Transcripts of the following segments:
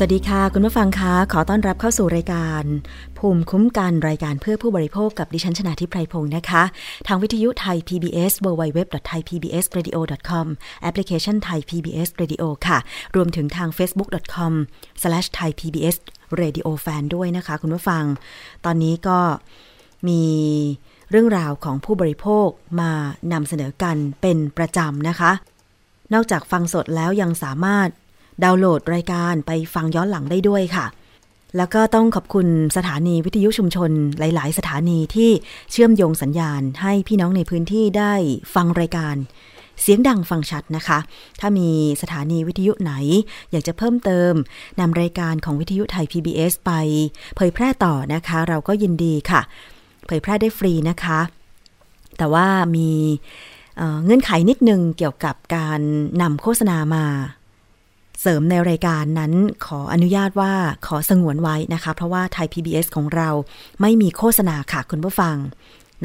สวัสดีค่ะ คุณผู้ฟังคะขอต้อนรับเข้าสู่รายการ ภูมิคุ้มกันรายการเพื่อผู้บริโภคกับดิฉันชนะทิพไพรพงศ์นะคะ ทางวิทยุไทย PBS www.thaipbsradio.com แอปพลิเคชันไทย PBS Radio ค่ะ รวมถึงทาง facebook.com/thaipbsradiofan ด้วยนะคะ คุณผู้ฟัง ตอนนี้ก็มีเรื่องราวของผู้บริโภคมานำเสนอกันเป็นประจำนะคะ นอกจากฟังสดแล้วยังสามารถ ดาวน์โหลดรายการไปฟังย้อนหลังได้ด้วยค่ะ แล้วก็ต้องขอบคุณสถานีวิทยุชุมชนหลาย ๆ สถานีที่เชื่อมโยงสัญญาณ ให้พี่น้องในพื้นที่ได้ฟังรายการ เสียงดังฟังชัดนะคะ ถ้ามีสถานีวิทยุไหน อยากจะเพิ่มเติมนำรายการของวิทยุไทย PBS ไป เผยแพร่ต่อนะคะ เราก็ยินดีค่ะ เผยแพร่ได้ฟรีนะคะ แต่ว่ามีเงื่อนไขนิดนึงเกี่ยวกับการนำโฆษณามา เสริมในรายการนั้นขออนุญาตว่าขอสงวนไว้นะคะ เพราะว่าไทย PBS ของเราไม่มีโฆษณาค่ะคุณผู้ฟัง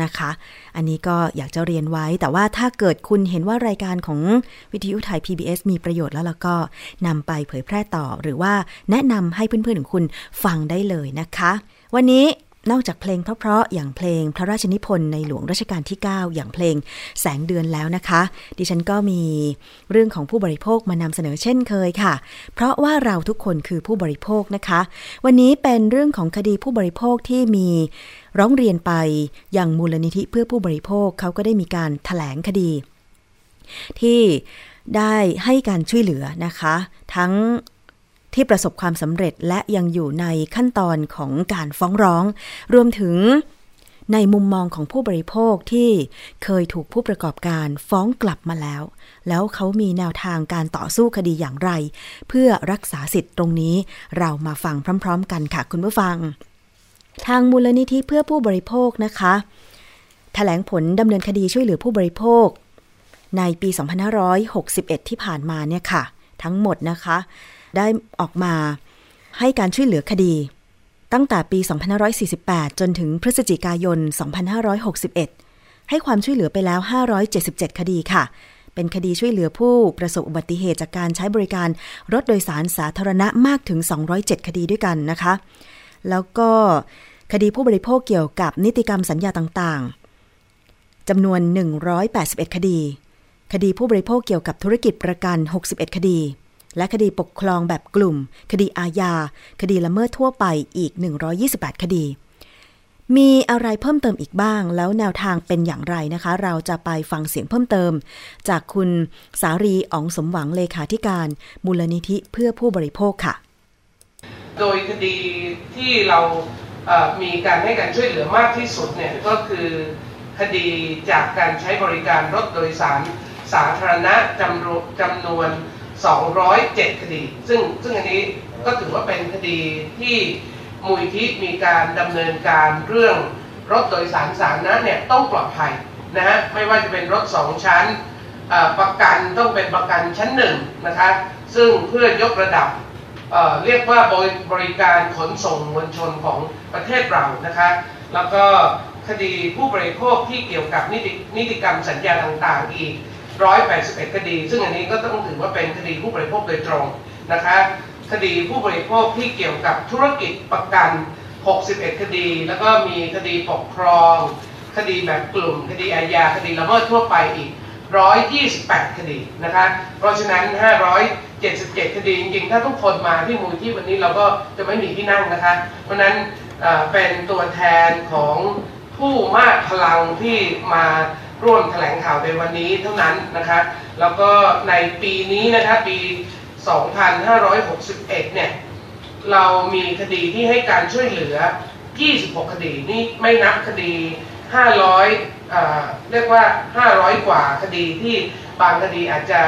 นะคะ อันนี้ก็อยากจะเรียนไว้ แต่ว่าถ้าเกิดคุณเห็นว่ารายการของวิทยุไทย PBS มีประโยชน์แล้วแล้วก็นำไปเผยแพร่ต่อ หรือว่าแนะนำให้เพื่อนๆของคุณฟังได้เลยนะคะ วันนี้ นอกจากเพลงเพราะๆอย่างเพลงพระราชนิพนธ์ในหลวงรัชกาลที่ 9 อย่างเพลงแสงเดือนแล้วนะคะ ดิฉันก็มีเรื่องของผู้บริโภคมานำเสนอเช่นเคยค่ะ เพราะว่าเราทุกคนคือผู้บริโภคนะคะ วันนี้เป็นเรื่องของคดีผู้บริโภคที่มีร้องเรียนไปยังมูลนิธิเพื่อผู้บริโภคเขาก็ได้มีการถแถลงคดี ที่ได้ให้การช่วยเหลือนะคะ ทั้ง ที่ประสบความสำเร็จและยังอยู่ในขั้นตอนของการฟ้องร้อง รวมถึงในมุมมองของผู้บริโภคที่เคยถูกผู้ประกอบการฟ้องกลับมาแล้ว แล้วเขามีแนวทางการต่อสู้คดีอย่างไร เพื่อรักษาสิทธิ์ตรงนี้เรามาฟังพร้อม ๆ กันค่ะคุณผู้ฟัง ทางมูลนิธิเพื่อผู้บริโภคนะคะถแถลงผลดำเนินคดีช่วยเหลือผู้บริโภค ในปี 2561 ที่ผ่านมาเนี่ยค่ะ ทั้งหมดนะคะ ได้ออกมาให้การช่วยเหลือคดี ตั้งแต่ปี 2548 จนถึงพฤศจิกายน 2561 ให้ความช่วยเหลือไปแล้ว 577 คดีค่ะ เป็นคดีช่วยเหลือผู้ประสบอุบัติเหตุจากการใช้บริการรถโดยสารสาธารณะมากถึง 207 คดีด้วยกันนะคะ แล้วก็คดีผู้บริโภคเกี่ยวกับนิติกรรมสัญญาต่างๆ จำนวน 181 คดี คดีผู้บริโภคเกี่ยวกับธุรกิจประกัน 61 คดี และคดีปกครองแบบกลุ่ม คดีอาญา คดีละเมิดทั่วไปอีก 128 คดี มีอะไรเพิ่มเติมอีกบ้าง แล้วแนวทางเป็นอย่างไรนะคะ เราจะไปฟังเสียงเพิ่มเติม จากคุณสารีอองสมหวังเลขาธิการ มูลนิธิเพื่อผู้บริโภคค่ะ โดยคดีที่เรามีการให้การช่วยเหลือมากที่สุดเนี่ยก็คือคดีจากการใช้บริการรถโดยสารสาธารณะจำนวน 207 คดี ซึ่งซึ่งอันนี้ก็ถือว่าเป็นคดีที่มูลที่มีการดำเนินการเรื่องรถโดยสารสาธารณะเนี่ยต้องปลอดภัยนะฮะไม่ว่าจะเป็นรถ 2 ชั้นประกันต้องเป็นประกันชั้นหนึ่งนะคะซึ่งเพื่อยกระดับเเรียกว่าบริการขนส่งมวลชนของประเทศเรานะคะแล้วก็คดีผู้บริโภคที่เกี่ยวกับนิตินิติกรรมสัญญาต่างๆอีก 181 คดี ซึ่งอันนี้ก็ต้องถือว่าเป็นคดีผู้บริโภคโดยตรงนะคะคดีผู้บริโภคที่เกี่ยวกับธุรกิจประกัน 61 คดี แล้วก็มีคดีปกครอง คดีแบบกลุ่ม คดีอาญา คดีละเมิดทั่วไปอีก 128 คดีนะคะ เพราะฉะนั้น 577 คดี จริงๆ ถ้าทุกคนมาที่มูลที่วันนี้เราก็จะไม่มีที่นั่งนะคะ เพราะนั้นเป็นตัวแทนของผู้มากพลังที่มา ร่วมแถลงข่าวในวันนี้เท่านั้นนะคะแล้วก็ในปีนี้นะคะปี 2561 เนี่ย เรามีคดีที่ให้การช่วยเหลือ 26 คดีนี่ไม่นับคดี 500เอ่อเรียกว่า 500 กว่าคดีที่บางคดีอาจจะ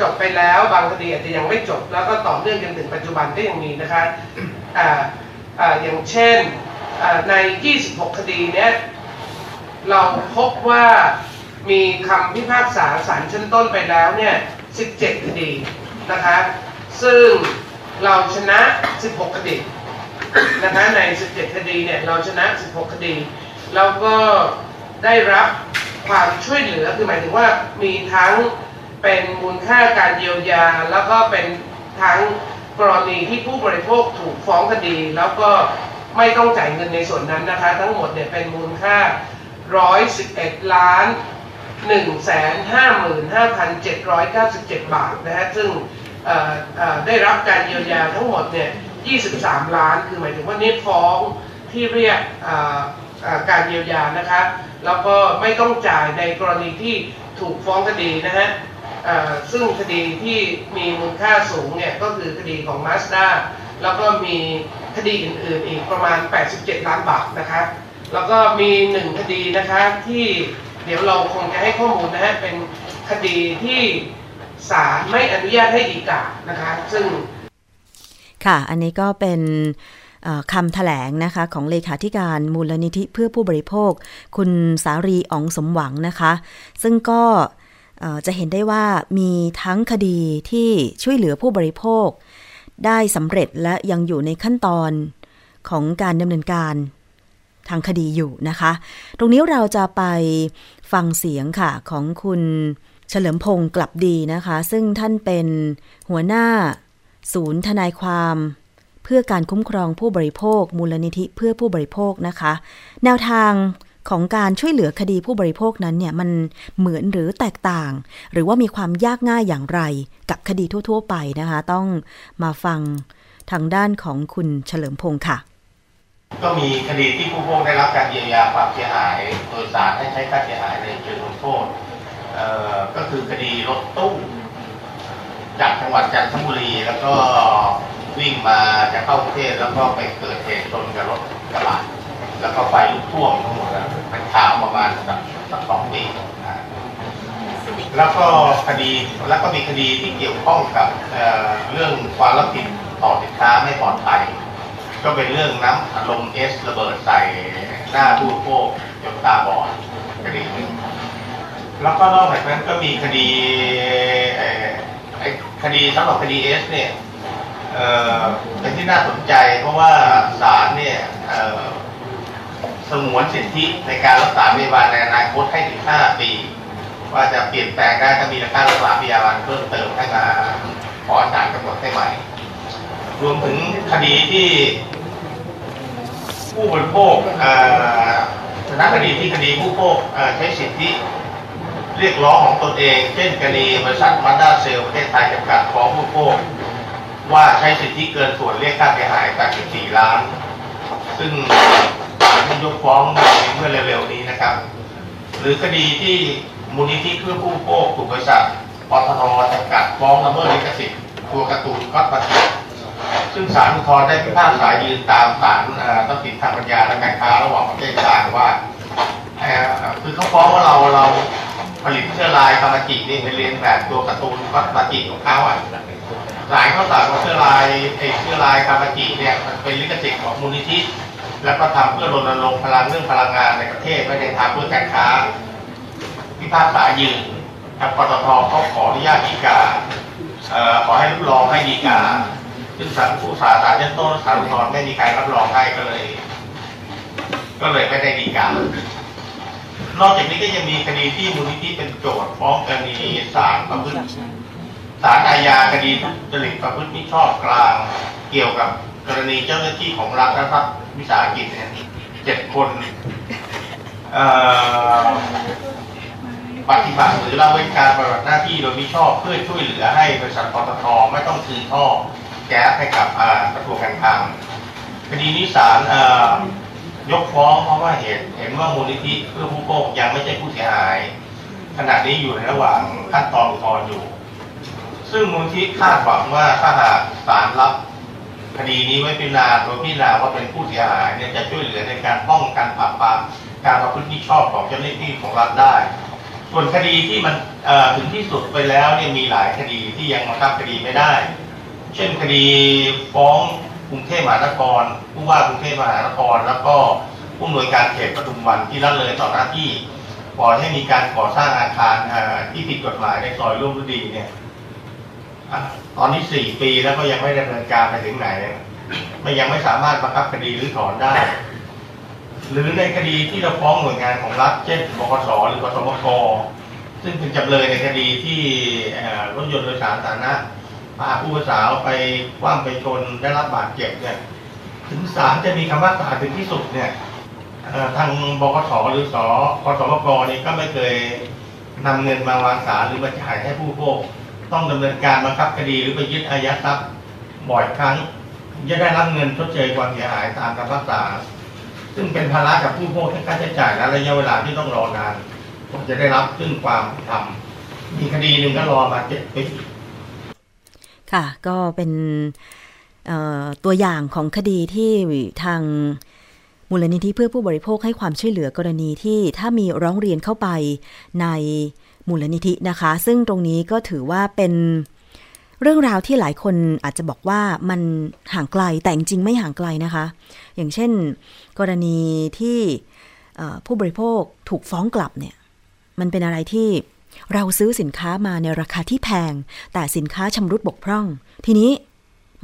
จบไปแล้วบางคดีอาจจะยังไม่จบ แล้วก็ต่อเนื่องจนถึงปัจจุบันก็ยังมีนะคะอ่าอ่าอย่างเช่นใน 26 คดีเนี้ย เราพบว่ามีคำพิพากษาศาลชั้นต้นไปแล้วเนี่ย 17 คดีนะคะซึ่งเราชนะ 16 คดีนะคะใน 17 คดีเนี่ยเราชนะ 16 คดีแล้วก็ได้รับความช่วยเหลือคือหมายถึงว่ามีทั้งเป็นมูลค่าการเยียวยา แล้วก็เป็นทั้งกรณีที่ผู้บริโภคถูกฟ้องคดี แล้วก็ไม่ต้องจ่ายเงินในส่วนนั้นนะคะ ทั้งหมดเนี่ยเป็นมูลค่า 111 ล้าน 155,797 บาทนะฮะซึ่งได้รับการเยียวยาทั้งหมดเนี่ย23 ล้าน คือหมายถึงว่านี่ฟ้องที่เรียกการเยียวยานะคะแล้วก็ไม่ต้องจ่ายในกรณีที่ถูกฟ้องคดีนะฮะซึ่งคดีที่มีมูลค่าสูงเนี่ยก็คือคดีของมาสด้าแล้วก็มีคดีอื่นๆอีกประมาณ 87 ล้านบาทนะคะ แล้วก็มีหนึ่งคดีนะคะที่เดี๋ยวเราคงจะให้ข้อมูลนะฮะเป็นคดีที่ศาลไม่อนุญาตให้ดีกานะคะซึ่ง ค่ะ อันนี้ก็เป็นคำถแถลงนะคะของเลขาธิการมูลนิธิเพื่อผู้บริโภค คุณสารีอองสมหวังนะคะ ซึ่งก็จะเห็นได้ว่ามีทั้งคดีที่ช่วยเหลือผู้บริโภค ได้สำเร็จและยังอยู่ในขั้นตอนของการดำเนินการ ทางคดีอยู่นะคะ ตรงนี้เราจะไปฟังเสียงค่ะของคุณเฉลิมพงศ์กลับดีนะคะ ซึ่งท่านเป็นหัวหน้า ศูนย์ทนายความ เพื่อการคุ้มครองผู้บริโภค มูลนิธิเพื่อผู้บริโภคนะคะ แนวทางของการช่วยเหลือคดีผู้บริโภคนั้นเนี่ยมันเหมือนหรือแตกต่าง หรือว่ามีความยากง่ายอย่างไรกับคดีทั่ว ๆ ไปนะคะ ต้องมาฟังทางด้านของคุณเฉลิมพงศ์ค่ะ ก็มีคดีที่ผู้พกได้รับการเยียวยาความเสียหาย โดยศาลให้ใช้ค่าเสียหายในเชิงลงโทษเอ่อก็คือคดีรถตู้จากจังหวัดจันทบุรี แล้วก็วิ่งมาจะเข้ากรุงเทพแล้วก็ไปเกิดเหตุชนกับรถกระบะแล้วก็ไฟลุกท่วมทั้งหมดเป็นข่าวประมาณสักสักสองปีแล้วก็คดีแล้วก็มีคดีที่เกี่ยวข้องกับเอ่อเรื่องความรับผิดต่อสินค้าไม่ปลอดภัย ก็เป็นเรื่องน้ำอัดลมเอสระเบิดใส่หน้าผู้โภคจนตาบอดคดีนึงแล้วก็นอกจากนั้นก็มีคดีไอ้คดีสำหรับคดีเอสเนี่ยเป็นที่น่าสนใจเพราะว่าศาลเนี่ยสงวนสิทธิในการรักษาพยาบาลในอนาคตให้ถึง 5 ปี ว่าจะเปลี่ยนแปลงได้ถ้ามีค่ารักษาพยาบาลเพิ่มเติมให้มาขอศาลกำหนดให้ใหม่ รวมถึงคดีที่ผู้บริโภคเอ่อชนะคดีที่คดีผู้บริโภคใช้สิทธิเรียกร้องของตนเอง เช่นคดีบริษัทมาด้าเซลประเทศไทยจำกัดฟ้องผู้บริโภคว่าใช้สิทธิเกินส่วนเรียกค่าเสียหาย84ล้าน ซึ่งยกฟ้องเมื่อเร็วๆนี้นะครับ หรือคดีที่มูลนิธิเพื่อผู้บริโภคถูกบริษัทปตทจำกัดฟ้องละเมิดลิขสิทธิ์ตัวการ์ตูนก็อตปาติก ซึ่งศาลอุทธรณ์ได้พิพากษายืนตามศาลเอ่อทรัพย์สินทางปัญญาและการค้าระหว่างประเทศกลางว่าคือเขาฟ้องว่าเราเราผลิตเสื้อลายคามาจินี่เป็นเลียนแบบตัวการ์ตูนก็อตปาติกของเขาอะศาลเขาสั่งว่าเสื้อลายไอ้เสื้อลายคามาจิเนี่ยมันเป็นลิขสิทธิ์ของมูลนิธิแล้วก็ทำเพื่อรณรงค์พลังเรื่องพลังงานในประเทศไม่ได้ทำเพื่อการค้าพิพากษายืนทางปตทเขาขออนุญาตฎีกาขอให้รับรองให้ฎีกา ซึ่งศาลผู้สาสารชั้นต้นศาลอุทธรณ์ไม่มีการรับรองให้ก็เลย ก็เลยไม่ได้ฎีกานอกจากนี้ก็ยังมีคดีที่มูลนิธิเป็นโจทย์ฟ้องกรณีศาลประพฤติศาลอาญาคดีจริตประพฤติมิชอบกลาง เกี่ยวกับกรณีเจ้าหน้าที่ของรัฐและรัฐวิสาหกิจเนี่ยเจ็ดคนปฏิบัติหรือละเว้นการปฏิบัติหน้าที่โดยมิชอบเพื่อช่วยเหลือให้บริษัทปตทไม่ต้องคืนท่อ แก๊สให้กับกระทรวงการคลังคดีนี้ศาลยกฟ้องเพราะว่าเหตุเห็นว่ามูลนิธิเพื่อผู้โภคยังไม่ใช่ผู้เสียหาย ขณะนี้อยู่ในระหว่างขั้นตอนอุทธรณ์อยู่ ซึ่งมูลนิธิคาดหวังว่าถ้าหากศาลรับคดีนี้ไว้พิจารณาโดยพิจารณาว่าเป็นผู้เสียหายเนี่ยจะช่วยเหลือในการป้องกันปราบปรามการประพฤติมิชอบของเจ้าหน้าที่ของรัฐได้ ส่วนคดีที่มันถึงที่สุดไปแล้วเนี่ยมีหลายคดีที่ยังบังคับคดีไม่ได้ เช่นคดีฟ้องกรุงเทพมหานครผู้ว่ากรุงเทพมหานคร แล้วก็ผู้อำนวยการเขตปทุมวันที่ละเลยต่อหน้าที่ปล่อยให้มีการก่อสร้างอาคารที่ผิดกฎหมายในซอยร่วมฤดีเนี่ยอตอนนี้สี่ปีแล้วก็ยังไม่ดำเนินการไปถึงไหนไม่ยังไม่สามารถบังคับคดีหรือถอนได้ หรือในคดีที่เราฟ้องหน่วยงานของรัฐเช่นบกสหรือกสมกซึ่งเป็นจำเลยในคดีที่รถยนต์โดยสารสาธารณะ พาผู้สาวไปคว่ำไปชนได้รับบาดเจ็บเนี่ยถึงศาลจะมีคำว่าศาลถึงที่สุดเนี่ยทางบกสหรือสกสมกนี่ก็ไม่เคยนำเงินมาวางศาลหรือมาจ่ายให้ผู้โภคต้องดำเนินการบังคับคดีหรือไปยึดอายัดทรัพย์บ่อยครั้งจะได้รับเงินชดเชยความเสียหายตามคำพิพากษา ซึ่งเป็นภาระกับผู้โภคทั้งค่าใช้จ่ายและระยะเวลาที่ต้องรอนานจะได้รับซึ่งความธรรมมีคดีหนึ่งก็รอมาเจ็ดปี ค่ะ ก็เป็นตัวอย่างของคดีที่ทางมูลนิธิเพื่อผู้บริโภคให้ความช่วยเหลือกรณีที่ถ้ามีร้องเรียนเข้าไปในมูลนิธินะคะ ซึ่งตรงนี้ก็ถือว่าเป็นเรื่องราวที่หลายคนอาจจะบอกว่ามันห่างไกลแต่จริงๆไม่ห่างไกลนะคะ อย่างเช่น กรณีที่ผู้บริโภคถูกฟ้องกลับเนี่ย มันเป็นอะไรที่ เราซื้อสินค้ามาในราคาที่แพง แต่สินค้าชำรุดบกพร่อง ทีนี้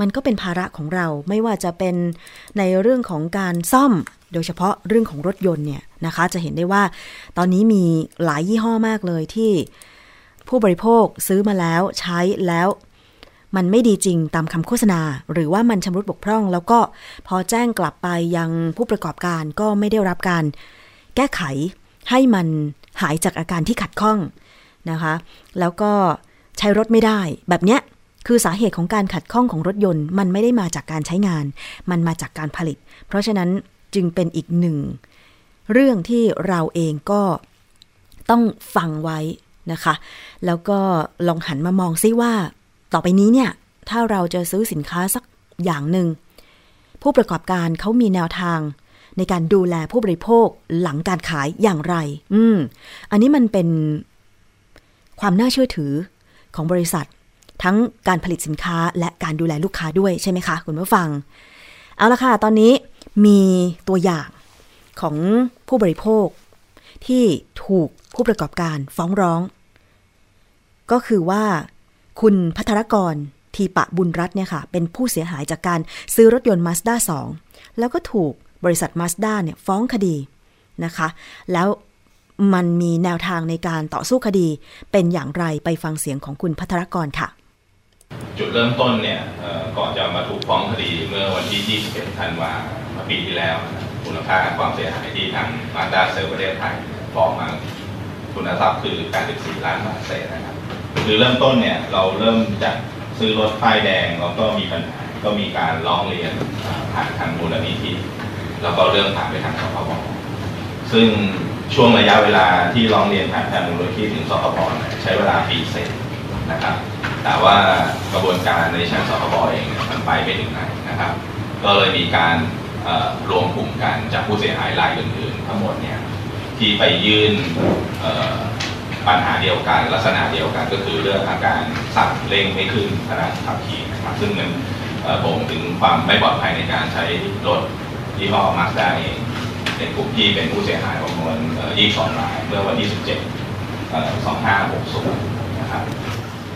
มันก็เป็นภาระของเราไม่ว่าจะเป็นในเรื่องของการซ่อม โดยเฉพาะเรื่องของรถยนต์เนี่ยนะคะ จะเห็นได้ว่า ตอนนี้มีหลายยี่ห้อมากเลยที่ผู้บริโภคซื้อมาแล้วใช้แล้วมันไม่ดีจริงตามคำโฆษณา หรือว่ามันชำรุดบกพร่อง แล้วก็พอแจ้งกลับไปยังผู้ประกอบการก็ไม่ได้รับการ แก้ไขให้มันหายจากอาการที่ขัดข้อง นะคะ แล้วก็ใช้รถไม่ได้แบบเนี้ยคือสาเหตุของการขัดข้องของรถยนต์ มันไม่ได้มาจากการใช้งาน มันมาจากการผลิต เพราะฉะนั้นจึงเป็นอีกหนึ่ง เรื่องที่เราเองก็ต้องฟังไว้นะคะ แล้วก็ลองหันมามองซิว่า ต่อไปนี้เนี่ย ถ้าเราจะซื้อสินค้าสักอย่างหนึ่ง ผู้ประกอบการเขามีแนวทาง ในการดูแลผู้บริโภคหลังการขายอย่างไร อืม อันนี้มันเป็น ความน่าเชื่อถือของบริษัท ทั้งการผลิตสินค้าและการดูแลลูกค้าด้วยใช่ไหมคะ คุณผู้ฟัง เอาละค่ะ ตอนนี้มีตัวอย่างของผู้บริโภค ที่ถูกผู้ประกอบการฟ้องร้อง ก็คือว่าคุณพัทรกรทีปะบุญรัตน์เนี่ยค่ะ เป็นผู้เสียหายจากการซื้อรถยนต์มาสด้า2แล้วก็ถูกบริษัทมาสด้าเนี่ยฟ้องคดีนะคะ แล้ว มันมีแนวทางในการต่อสู้คดี เป็นอย่างไรไปฟังเสียงของคุณพัทรกรค่ะ จุดเริ่มต้นเนี่ยก่อนจะมาถูกฟ้องคดีเมื่อวันที่ 21 ธันวาปีที่แล้วมูลค่าความเสียหายที่ทางมาดาเซลประเทศไทยฟ้องมาคุณทรัพย์คือ 84 ล้านบาทเศษนะครับคือเริ่มต้นเนี่ยเราเริ่มจากซื้อรถป้ายแดงแล้วก็มีปัญหาก็มีการร้องเรียนผ่านทางมูลนิธิแล้วก็เรื่องผ่านไปทางสคบซึ่ง ช่วงระยะเวลาที่ร้องเรียนผ่านทางมูลนิธิถึงสคบใช้เวลาปีเศษนะครับ แต่ว่ากระบวนการในชั้นสคบเองมันไปไม่ถึงไหนนะครับ ก็เลยมีการรวมกลุ่มกันจากผู้เสียหายรายอื่นๆ ทั้งหมดเนี่ยที่ไปยื่นปัญหาเดียวกันลักษณะเดียวกันก็คือเรื่องอาการสั่นเร่งไม่ขึ้นขณะขับขี่นะครับซึ่งมันบ่งถึงความไม่ปลอดภัยในการใช้รถยี่ห้อมาสด้าเอง เป็นกลุ่มที่เป็นผู้เสียหายจำนวน22รายเมื่อวันที่ 17 2560 นะครับ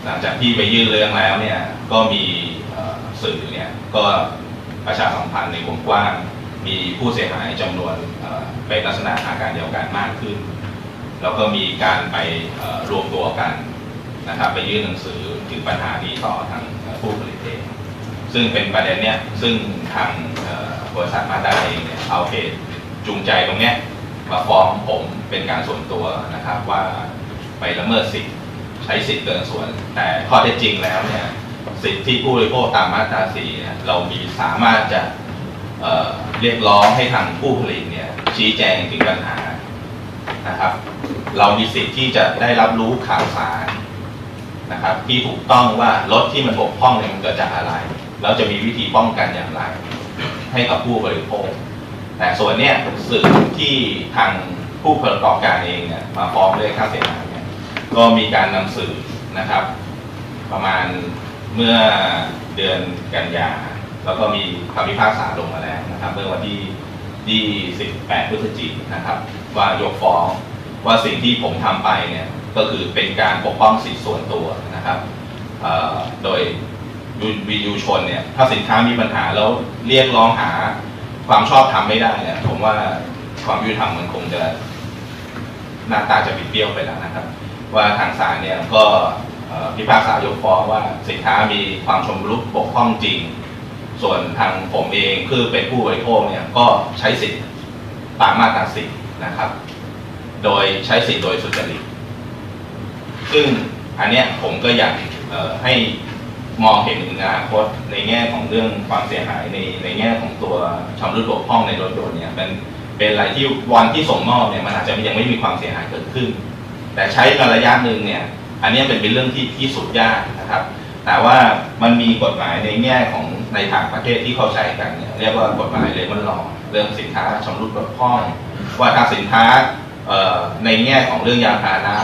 หลังจากที่ไปยื่นเรื่องแล้วเนี่ยก็มีสื่อเนี่ยก็ประชาสัมพันธ์ในวงกว้าง มีผู้เสียหายจำนวนเป็นลักษณะอาการเดียวกันมากขึ้น แล้วก็มีการไปรวมตัวกันนะครับไปยื่นหนังสือถึงปัญหานี้ต่อทางผู้ผลิตเองซึ่งเป็นประเด็นเนี้ยซึ่งทางบริษัทมาด้าเองเนี่ยเอาเหตุ จูงใจตรงเนี้ยมาฟ้องผมเป็นการส่วนตัวนะครับว่าไปละเมิดสิทธิ์ใช้สิทธิ์เกินส่วน แต่ข้อเท็จจริงแล้วเนี่ยสิทธิที่ผู้บริโภคตามมาตราสี่เรามีสามารถจะเเรียกร้องให้ทางผู้ผลิตเนี่ยชี้แจงถึงปัญหานะครับ เรามีสิทธิ์ที่จะได้รับรู้ข่าวสารนะครับ ที่ถูกต้องว่ารถที่มันบกพร่องเนี่ยมันเกิดจากอะไรเราจะมีวิธีป้องกันอย่างไร ให้กับผู้บริโภค แต่ส่วนเนี้ยสื่อที่ทางผู้ประกอบการเองเนี่ยมาฟ้องเรื่องค่าเสียหายเนี่ยก็มีการนำสื่อนะครับ ประมาณเมื่อเดือนกันยาแล้วก็มีคำพิพากษาลงมาแล้วนะครับ เมื่อวันที่ที่18พฤศจิกนะครับ ว่ายกฟ้องว่าสิ่งที่ผมทำไปเนี่ยก็คือเป็นการปกป้องสิทธิส่วนตัวนะครับโดยวิยูชนเนี่ยถ้าสินค้ามีปัญหาแล้วเรียกร้องหา ความชอบทำไม่ได้เนี่ยผมว่าความยุติธรรมมันคงจะหน้าตาจะบิดเบี้ยวไปแล้วนะครับ ว่าทางศาลเนี่ยก็พิพากษายกฟ้องว่าสินค้ามีความชมรุกปกป้องจริง ส่วนทางผมเองคือเป็นผู้บริโภคเนี่ยก็ใช้สิทธิ์ตามมาตราสินะครับ โดยใช้สิทธิ์โดยสุจริตซึ่งอันเนี้ยผมก็อยากให้ มองเห็นถึงอนาคตในแง่ของเรื่องความเสียหายในในแง่ของตัวชำรุดบกพร่องในรถยนต์เนี่ยเป็นเป็นอะไรที่วันที่ส่งมอบเนี่ยมันอาจจะยังไม่มีความเสียหายเกิดขึ้น แต่ใช้ระยะหนึ่งเนี่ยอันนี้เป็นเป็นเรื่องที่ที่สุดยากนะครับ แต่ว่ามันมีกฎหมายในแง่ของในทางประเทศที่เข้าใจกันเนี่ยเรียกว่ากฎหมายเลมันลอเรื่องสินค้าชำรุดบกพร่องว่าถ้าสินค้าในแง่ของเรื่องยานพาหนะ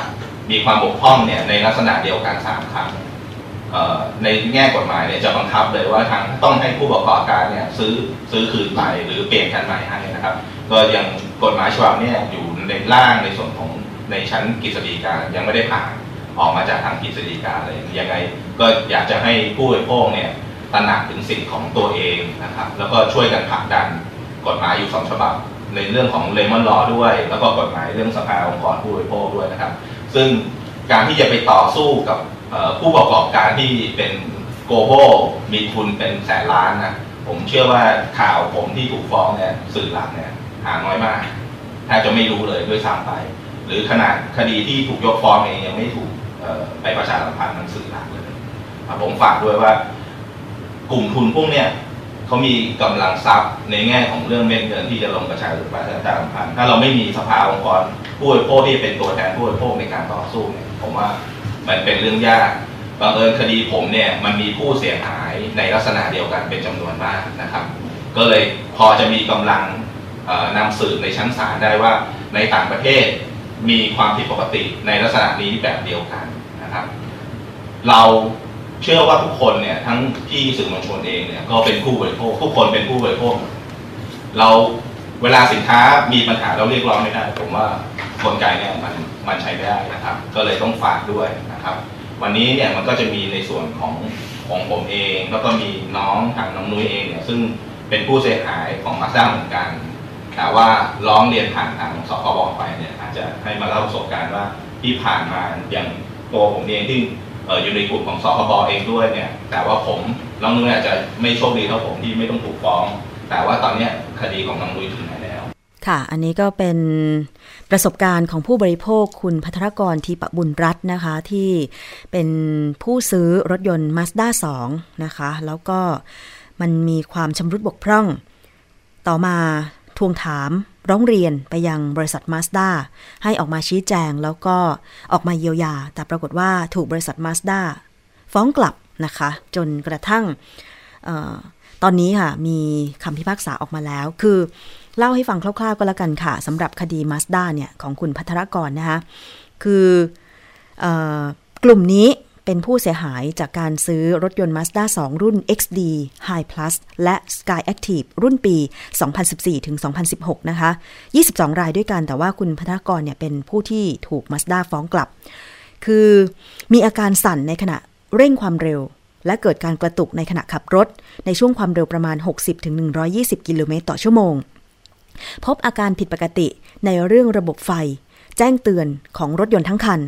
มีความบกพร่องเนี่ยในลักษณะเดียวกันสามครั้ง ในแง่กฎหมายเนี่ยจะบังคับเลยว่าทางต้องให้ผู้ประกอบการเนี่ยซื้อซื้อคืนไปหรือเปลี่ยนคันใหม่ให้นะครับ ก็ยังกฎหมายฉบับนี้อยู่ในร่างในส่วนของในชั้นกฤษฎีกายังไม่ได้ผ่านออกมาจากทางกฤษฎีกาเลยยังไงก็อยากจะให้ผู้บริโภคเนี่ยตระหนักถึงสิทธิของตัวเองนะครับ แล้วก็ช่วยกันผลักดันกฎหมายอยู่สองฉบับ ในเรื่องของเลมอนลอด้วย แล้วก็กฎหมายเรื่องสภาองค์กรผู้บริโภคด้วยนะครับ ซึ่งการที่จะไปต่อสู้กับ ผู้ประกอบการที่เป็นโกลบมีทุนเป็นแสนล้านนะผมเชื่อว่าข่าวผมที่ถูกฟ้องเนี่ยสื่อหลักเนี่ยหาน้อยมากแทบจะไม่รู้เลยด้วยซ้ำไป หรือขนาดคดีที่ถูกยกฟ้องเองยังไม่ถูกไปประชาสัมพันธ์หนังสื่อหลักเลยผมฝากด้วยว่ากลุ่มทุนพวกเนี้ยเขามีกำลังทรัพย์ในแง่ของเรื่องเม็ดเงินที่จะลงประชาประชาสัมพันธ์ถ้าเราไม่มีสภาองค์กรผู้บริโภคที่เป็นตัวแทนผู้บริโภคในการต่อสู้เนี่ยผมว่า มันเป็นเรื่องยากบังเอิญคดีผมเนี่ยมันมีผู้เสียหายในลักษณะเดียวกันเป็นจำนวนมากนะครับ ก็เลยพอจะมีกำลังนำสืบในชั้นศาลได้ว่าในต่างประเทศมีความผิดปกติในลักษณะนี้แบบเดียวกันนะครับ เราเชื่อว่าทุกคนเนี่ยทั้งที่สื่อมวลชนเองเนี่ยก็เป็นผู้บริโภคทุกคนเป็นผู้บริโภค เรา เวลาสินค้ามีปัญหาเราเรียกร้องไม่ได้ ผมว่ากลไกเนี่ยมันมันใช้ไม่ได้นะครับ ก็เลยต้องฝากด้วยนะครับ วันนี้เนี่ยมันก็จะมีในส่วนของของผมเอง แล้วก็มีน้องทางน้องนุ้ยเองเนี่ยซึ่งเป็นผู้เสียหายของมาสด้าเหมือนกันแต่ว่าร้องเรียนผ่านทางสคบไปเนี่ยอาจจะให้มาเล่าประสบการณ์ว่าที่ผ่านมาอย่างตัวผมเองที่อยู่ในกลุ่มของสคบเองด้วยเนี่ยแต่ว่าผมน้องนุ้ยอาจจะไม่โชคดีเท่าผมที่ไม่ต้องถูกฟ้อง แต่ว่าตอนนี้คดีของน้องนุ้ยถึงไหนแล้ว ค่ะ อันนี้ก็เป็นประสบการณ์ของผู้บริโภคคุณพัทรกรทีปบุญรัตน์นะคะ ที่เป็นผู้ซื้อรถยนต์ Mazda 2 นะคะ แล้วก็มันมีความชำรุดบกพร่อง ต่อมาทวงถามร้องเรียนไปยังบริษัทมาสด้าให้ออกมาชี้แจงแล้วก็ออกมาเยียวยา แต่ปรากฏว่าถูกบริษัทมาสด้าฟ้องกลับนะคะ จนกระทั่ง ตอนนี้ค่ะ มีคำพิพากษาออกมาแล้ว คือเล่าให้ฟังคร่าวๆ ก็แล้วกันค่ะสำหรับคดีมาสด้าเนี่ย ของคุณพัทรกรนะคะคืออกลุ่มนี้เป็นผู้เสียหายจากการซื้อรถยนต์ Mazda 2 รุ่น XD High Plus และ Sky Active รุ่นปี 2014 ถึง 2016 นะคะ 22 รายด้วยกัน แต่ว่าคุณพัฒกรเนี่ยเป็นผู้ที่ถูก Mazda ฟ้องกลับ คือมีอาการสั่นในขณะเร่งความเร็ว และเกิดการกระตุกในขณะขับรถ ในช่วงความเร็วประมาณ 60-120 กิโลเมตรต่อชั่วโมง พบอาการผิดปกติในเรื่องระบบไฟ แจ้งเตือนของรถยนต์ทั้งคัน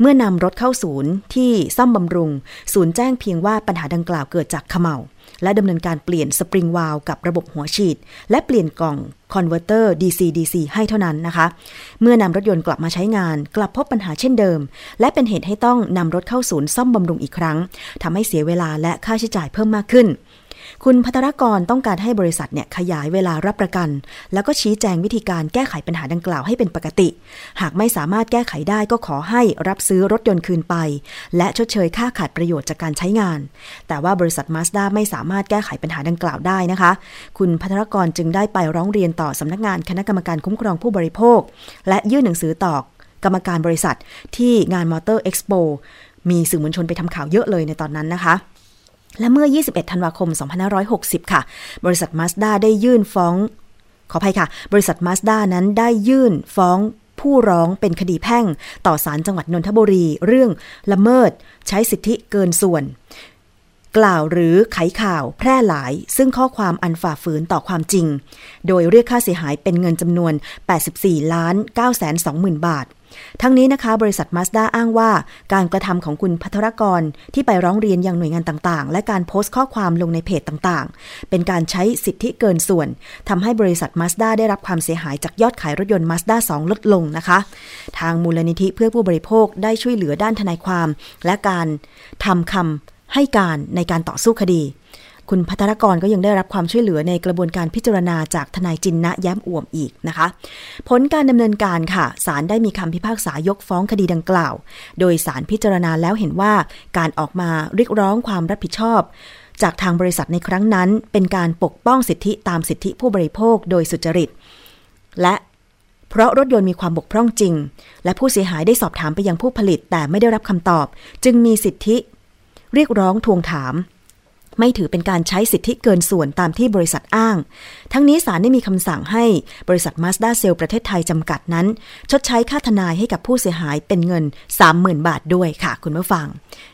เมื่อนำรถเข้าศูนย์ที่ซ่อมบำรุง ศูนย์แจ้งเพียงว่าปัญหาดังกล่าวเกิดจากเขม่า และดำเนินการเปลี่ยนสปริงวาล์วกับระบบหัวฉีด และเปลี่ยนกล่องคอนเวอร์เตอร์ DC-DC ให้เท่านั้นนะคะ เมื่อนำรถยนต์กลับมาใช้งาน กลับพบปัญหาเช่นเดิม และเป็นเหตุให้ต้องนำรถเข้าศูนย์ซ่อมบำรุงอีกครั้งทำให้เสียเวลาและค่าใช้จ่ายเพิ่มมากขึ้น คุณพัทรกรต้องการให้บริษัทเนี่ยขยายเวลารับประกัน แล้วก็ชี้แจงวิธีการแก้ไขปัญหาดังกล่าวให้เป็นปกติ หากไม่สามารถแก้ไขได้ก็ขอให้รับซื้อรถยนต์คืนไป และชดเชยค่าขาดประโยชน์จากการใช้งาน แต่ว่าบริษัทมาสด้าไม่สามารถแก้ไขปัญหาดังกล่าวได้นะคะ คุณพัทรกรจึงได้ไปร้องเรียนต่อสำนักงานคณะกรรมการคุ้มครองผู้บริโภค และยื่นหนังสือต่อกรรมการบริษัทที่งานมอเตอร์เอ็กซ์โปมีสื่อมวลชนไปทำข่าวเยอะเลยในตอนนั้นนะคะ และเมื่อ 21 ธันวาคม 2560 ค่ะ บริษัทมาสด้าได้ยื่นฟ้อง ขออภัยค่ะ บริษัทมาสด้านั้นได้ยื่นฟ้องผู้ร้องเป็นคดีแพ่ง ต่อศาลจังหวัดนนทบุรี เรื่องละเมิด ใช้สิทธิเกินส่วน กล่าวหรือไขข่าวแพร่หลาย ซึ่งข้อความอันฝ่าฝืนต่อความจริง โดยเรียกค่าเสียหายเป็นเงินจำนวน 84 ล้าน9 2 0 0 0 0 บาท ทั้งนี้นะคะ บริษัทมาสด้าอ้างว่า การกระทำของคุณพัทรกรที่ไปร้องเรียนยังหน่วยงานต่างๆ และการโพสต์ข้อความลงในเพจต่างๆ เป็นการใช้สิทธิเกินส่วนทำให้บริษัทมาสด้าได้รับความเสียหายจากยอดขายรถยนต์มาสด้า2ลดลงนะคะ ทางมูลนิธิเพื่อผู้บริโภคได้ช่วยเหลือด้านทนายความ และการทำคำให้การในการต่อสู้คดี คุณพัทรกรก็ยังได้รับความช่วยเหลือในกระบวนการพิจารณาจากทนายจินนะแย้มอ่วมอีกนะคะ ผลการดำเนินการค่ะศาลได้มีคำพิพากษายกฟ้องคดีดังกล่าว โดยศาลพิจารณาแล้วเห็นว่าการออกมาเรียกร้องความรับผิดชอบจากทางบริษัทในครั้งนั้น เป็นการปกป้องสิทธิตามสิทธิผู้บริโภคโดยสุจริต และเพราะรถยนต์มีความบกพร่องจริง และผู้เสียหายได้สอบถามไปยังผู้ผลิตแต่ไม่ได้รับคำตอบ จึงมีสิทธิ เรียกร้องทวงถาม ไม่ถือเป็นการใช้สิทธิเกินส่วนตามที่บริษัทอ้าง ทั้งนี้ศาลได้มีคำสั่งให้บริษัทมาสด้าเซลประเทศไทยจำกัดนั้น ชดใช้ค่าทนายให้กับผู้เสียหายเป็นเงิน 30,000 บาทด้วยค่ะ คุณผู้ฟัง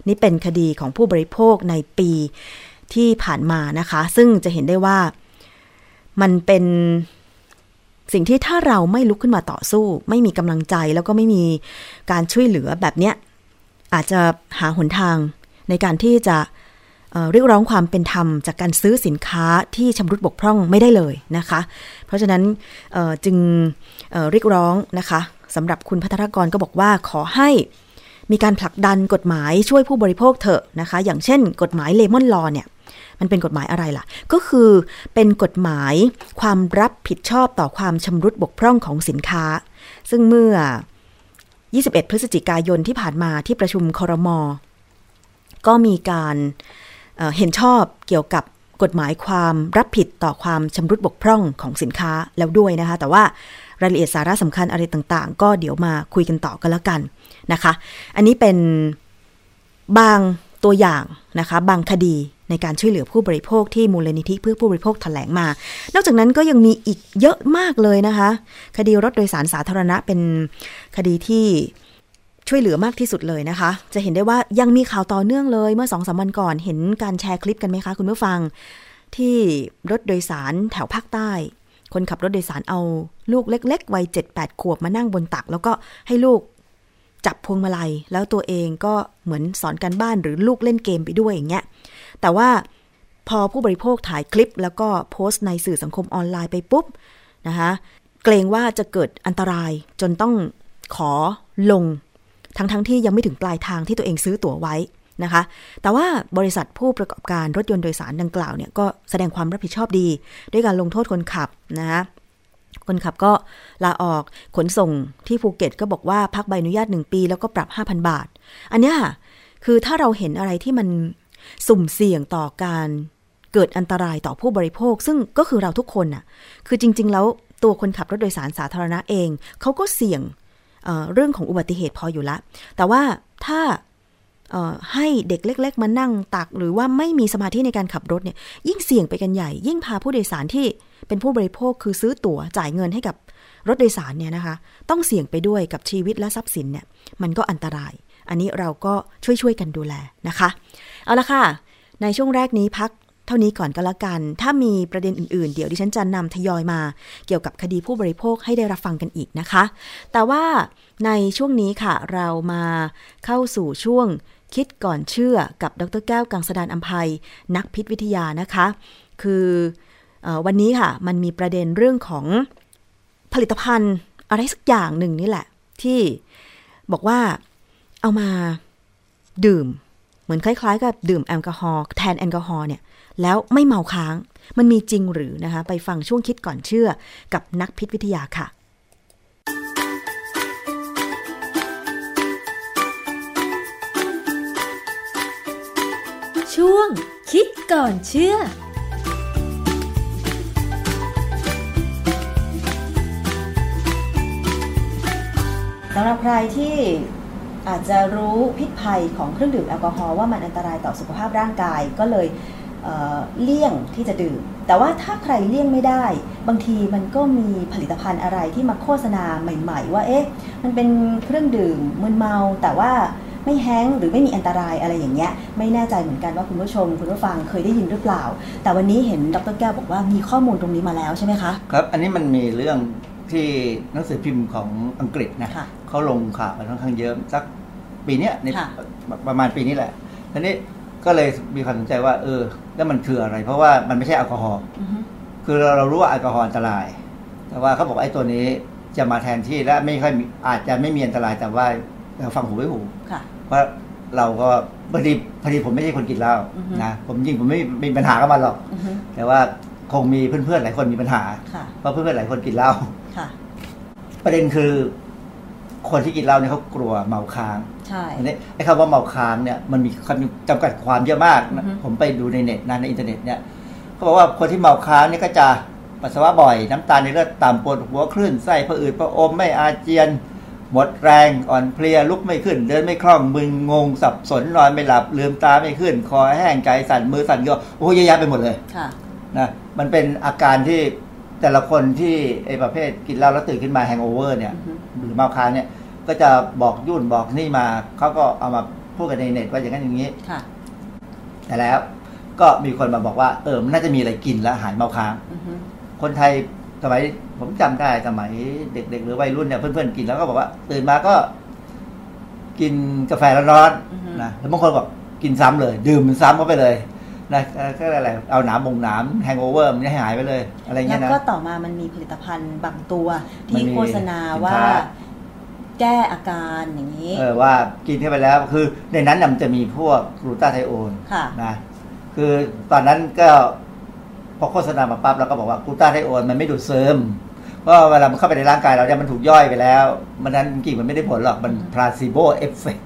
นี่เป็นคดีของผู้บริโภคในปีที่ผ่านมานะคะ ซึ่งจะเห็นได้ว่ามันเป็นสิ่งที่ถ้าเราไม่ลุกขึ้นมาต่อสู้ ไม่มีกำลังใจแล้วก็ไม่มีการช่วยเหลือแบบเนี้ยอาจจะหาหนทางในการที่จะ เรียกร้องความเป็นธรรมจากการซื้อสินค้าที่ชำรุดบกพร่องไม่ได้เลยนะคะ เพราะฉะนั้นจึงเรียกร้องนะคะสำหรับคุณพัทรกรก็บอกว่าขอให้มีการผลักดันกฎหมายช่วยผู้บริโภคเถอะนะคะ อย่างเช่น กฎหมายเลมอนลอเนี่ยมันเป็นกฎหมายอะไรล่ะ ก็คือเป็นกฎหมายความรับผิดชอบต่อความชำรุดบกพร่องของสินค้า ซึ่งเมื่อ 21 พฤศจิกายนที่ผ่านมาที่ประชุมคอรมอก็มีการ เห็นชอบเกี่ยวกับกฎหมายความรับผิดต่อความชำรุดบกพร่องของสินค้าแล้วด้วยนะคะ แต่ว่ารายละเอียดสาระสำคัญอะไรต่างๆ ก็เดี๋ยวมาคุยกันต่อกันแล้วกันนะคะ อันนี้เป็นบางตัวอย่างนะคะ บางคดีในการช่วยเหลือผู้บริโภคที่มูลนิธิเพื่อผู้บริโภคถแถลงมา นอกจากนั้นก็ยังมีอีกเยอะมากเลยนะคะ คดีรถโดยสารสาธารณะเป็นคดีที่ ช่วยเหลือมากที่สุดเลยนะคะ จะเห็นได้ว่ายังมีข่าวต่อเนื่องเลยเมื่อสองสามวันก่อนเห็นการแชร์คลิปกันไหมคะ คุณผู้ฟัง ที่รถโดยสารแถวภาคใต้ คนขับรถโดยสารเอาลูกเล็ก ๆ วัยเจ็ดแปดขวบมานั่งบนตัก แล้วก็ให้ลูกจับพวงมาลัย แล้วตัวเองก็เหมือนสอนการบ้านหรือลูกเล่นเกมไปด้วยอย่างเงี้ยแต่ว่าพอผู้บริโภคถ่ายคลิป แล้วก็โพสต์ในสื่อสังคมออนไลน์ไปปุ๊บนะคะเกรงว่าจะเกิดอันตรายจนต้องขอลง ทั้งๆทที่ยังไม่ถึงปลายทางที่ตัวเองซื้อตั๋วไว้นะคะ แต่ว่าบริษัทผู้ประกอบการรถยนต์โดยสารดังกล่าวเนี่ยก็แสดงความรับผิดชอบดี ด้วยการลงโทษคนขับนะคะคนขับก็ลาออกขนส่งที่ภูเก็ตก็บอกว่าพักใบอนุญาต 1 ปี แล้วก็ปรับ 5,000 บาท อันนี้ค่ะ คือถ้าเราเห็นอะไรที่มันสุ่มเสี่ยงต่อการเกิดอันตรายต่อผู้บริโภค ซึ่งก็คือเราทุกคนน่ะ คือจริง ๆ แล้วตัวคนขับรถโดยสารสาธารณะเอง เขาก็เสี่ยง เรื่องของอุบัติเหตุพออยู่ละ แต่ว่าถ้าให้เด็กเล็ก ๆ มานั่งตัก หรือว่าไม่มีสมาธิในการขับรถเนี่ยยิ่งเสี่ยงไปกันใหญ่ ยิ่งพาผู้โดยสารที่เป็นผู้บริโภคคือซื้อตั๋วจ่ายเงินให้กับรถโดยสารเนี่ยนะคะ ต้องเสี่ยงไปด้วยกับชีวิตและทรัพย์สินเนี่ยมันก็อันตราย อันนี้เราก็ช่วยๆกันดูแลนะคะ เอาละค่ะ ในช่วงแรกนี้พัก เท่านี้ก่อนก็แล้วกัน ถ้ามีประเด็นอื่นๆ เดี๋ยวดิฉันจะนำทยอยมา เกี่ยวกับคดีผู้บริโภคให้ได้รับฟังกันอีกนะคะ แต่ว่าในช่วงนี้ค่ะ เรามาเข้าสู่ช่วงคิดก่อนเชื่อกับดรแก้วกังสดานอัมภัยนักพิษวิทยานะคะ คืออวันนี้ค่ะ มันมีประเด็นเรื่องของผลิตภัณฑ์อะไรสักอย่างหนึ่งนี่แหละ ที่บอกว่าเอามาดื่ม เหมือนคล้ายๆ กับดื่มแอลกอฮอล์แทนแอลกอฮอล์เนี่ย แล้วไม่เมาค้าง มันมีจริงหรือนะคะ ไปฟังช่วงคิดก่อนเชื่อกับนักพิษวิทยาค่ะช่วงคิดก่อนเชื่อ สำหรับใครที่อาจจะรู้พิษภัยของเครื่องดื่มแอลกอฮอล์ว่ามันอันตรายต่อสุขภาพร่างกาย ก็เลย เเลี่ยงที่จะดื่ม แต่ว่าถ้าใครเลี่ยงไม่ได้ บางทีมันก็มีผลิตภัณฑ์อะไรที่มาโฆษณาใหม่ ๆ ว่าเอ๊ะมันเป็นเครื่องดื่มมึนเมา แต่ว่าไม่แห้งหรือไม่มีอันตรายอะไรอย่างเงี้ยไม่แน่ใจเหมือนกันว่าคุณผู้ชม คุณผู้ฟังเคยได้ยินหรือเปล่า แต่วันนี้เห็นดรแก้วบอกว่ามีข้อมูลตรงนี้มาแล้วใช่ไหมคะครับอันนี้มันมีเรื่องที่หนังสือพิมพ์ของอังกฤษนะเขาลงข่าวไปค่อนข้างเยอะสักปีนี้ในประมาณปีนี้แหละทีนี้ก็เลยมีความสนใจว่าเออ แล้วมันคืออะไร เพราะว่ามันไม่ใช่แอลกอฮอล์คือเรารู้ว่าแอลกอฮอล์อันตราย แต่ว่าเขาบอกไอ้ตัวนี้จะมาแทนที่และไม่ค่อยอาจจะไม่มีอันตรายแต่ว่าเราฟังหูไว้หูเพราะเราก็พอดีพอดีผมไม่ใช่คนกินเหล้านะผมจริงผมไม่มีปัญหากับมันหรอกแต่ว่าคงมีเพื่อนๆหลายคนมีปัญหาเพราะเพื่อนๆหลายคนกินเหล้าประเด็นคือ คนที่กินเหล้าเนี่ยเขากลัวเมาค้างใช่ไอ้คำว่าเมาค้างเนี่ยมันมีคำจำกัดความเยอะมากนะผมไปดูในเน็ตนะในอินเทอร์เน็ตเนี่ยเขาบอกว่าคนที่เมาค้างเนี่ยก็จะปัสสาวะบ่อย น้ำตาลในเลือดต่ำปวดหัวคลื่นไส้ผะอืดผะอมไม่อาเจียน หมดแรงอ่อนเพลียลุกไม่ขึ้น เดินไม่คล่องมึนงงสับสนนอนไม่หลับลืมตาไม่ขึ้น คอแห้งใจสั่นมือสั่นก็โอ้ยแยะไปหมดเลยนะมันเป็นอาการที่ แต่ละคนที่ไอ้ประเภทกินเหล้าแล้วตื่นขึ้นมาแฮงโอเวอร์เนี่ยหรือเมาค้างเนี่ยก็จะบอกยุ่นบอกนี่มาเขาก็เอามาพูดกันในเน็ตว่าอย่างนั้นอย่างนี้ค่ะแต่แล้วก็มีคนมาบอกว่าเออมันน่าจะมีอะไรกินแล้วหายเมาค้างอือฮึคนไทยสมัยผมจำได้สมัยเด็ก ๆ หรือวัยรุ่นเนี่ยเพื่อนๆกินแล้วก็บอกว่า ตื่นมาก็ กินกาแฟร้อนๆนะแล้วบางคนบอกกินซ้ำเลย ดื่มมันซ้ำเข้าไปเลย นะก็อะไรเอาหนามบงหนามแฮงโอเวอร์มันให้หายไปเลย อะไรแล้เงี้วยนะก็ต่อมามันมีผลิตภัณฑ์บางตัวมันที่มีโฆษณาสินว่าค้าแก้อาการอย่างนี้ เออว่ากินเข้าไปแล้วคือในนั้นน่ะมันจะมีพวกกลูตาไทโอนค่ะนะคือตอนนั้นก็พอโฆษณามาปั๊บเราก็บอกว่ากลูตาไทโอนมันไม่ดูดซึมเพราะเวลามันเข้าไปในร่างกายเราเนี่ยมันถูกย่อยไปแล้ว มันนั้นจริงๆมันไม่ได้ผลหรอกมัน placebo effect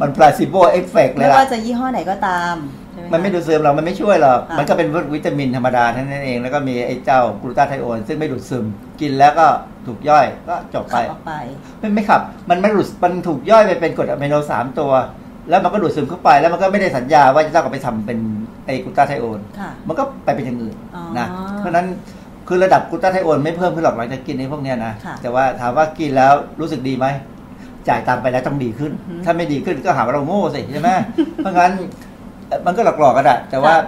มัน placebo effect เลไม่ยล่ะว่าจะยี่ห้อไหนก็ตาม ใช่หมันไม่ดูดซึมเรามันไม่ช่วยหรอกค่ะ มันก็เป็นวิตามินธรรมดาเท่านั้นเอง แล้วก็มีไอ้เจ้ากลูตาไทโอนซึ่งไม่ดูดซึม กินแล้วก็ถูกย่อยก็จบไป ขับออกไปไม่ไม่ขับ มันไม่ดูดมันถูกย่อยไปเป็นกรดอะมิโนสามตัว แล้วมันก็ดูดซึมเข้าไปแล้วมันก็ไม่ได้สัญญาว่าจะต้องเอาไปทำเป็นไอ้กลูตาไทโอน ค่ะมันก็ไปเป็นอย่างอื่นอ๋อ นะ เพราะฉะนั้นคือระดับกลูตาไทโอนไม่เพิ่มขึ้นหรอกหลังจากกินไอ้พวกเนี้ยนะ ค่ะแต่ว่าถามว่ากินแล้วรู้สึกดีไหม จ่ายตังค์ไปแล้วต้องดีขึ้น อือฮึถ้าไม่ดีขึ้นก็หาว่าเราโง่สิใช่ไหม เพราะงั้นเอ่อ มันก็หลอกๆกันอะแต่ว่าค่ะ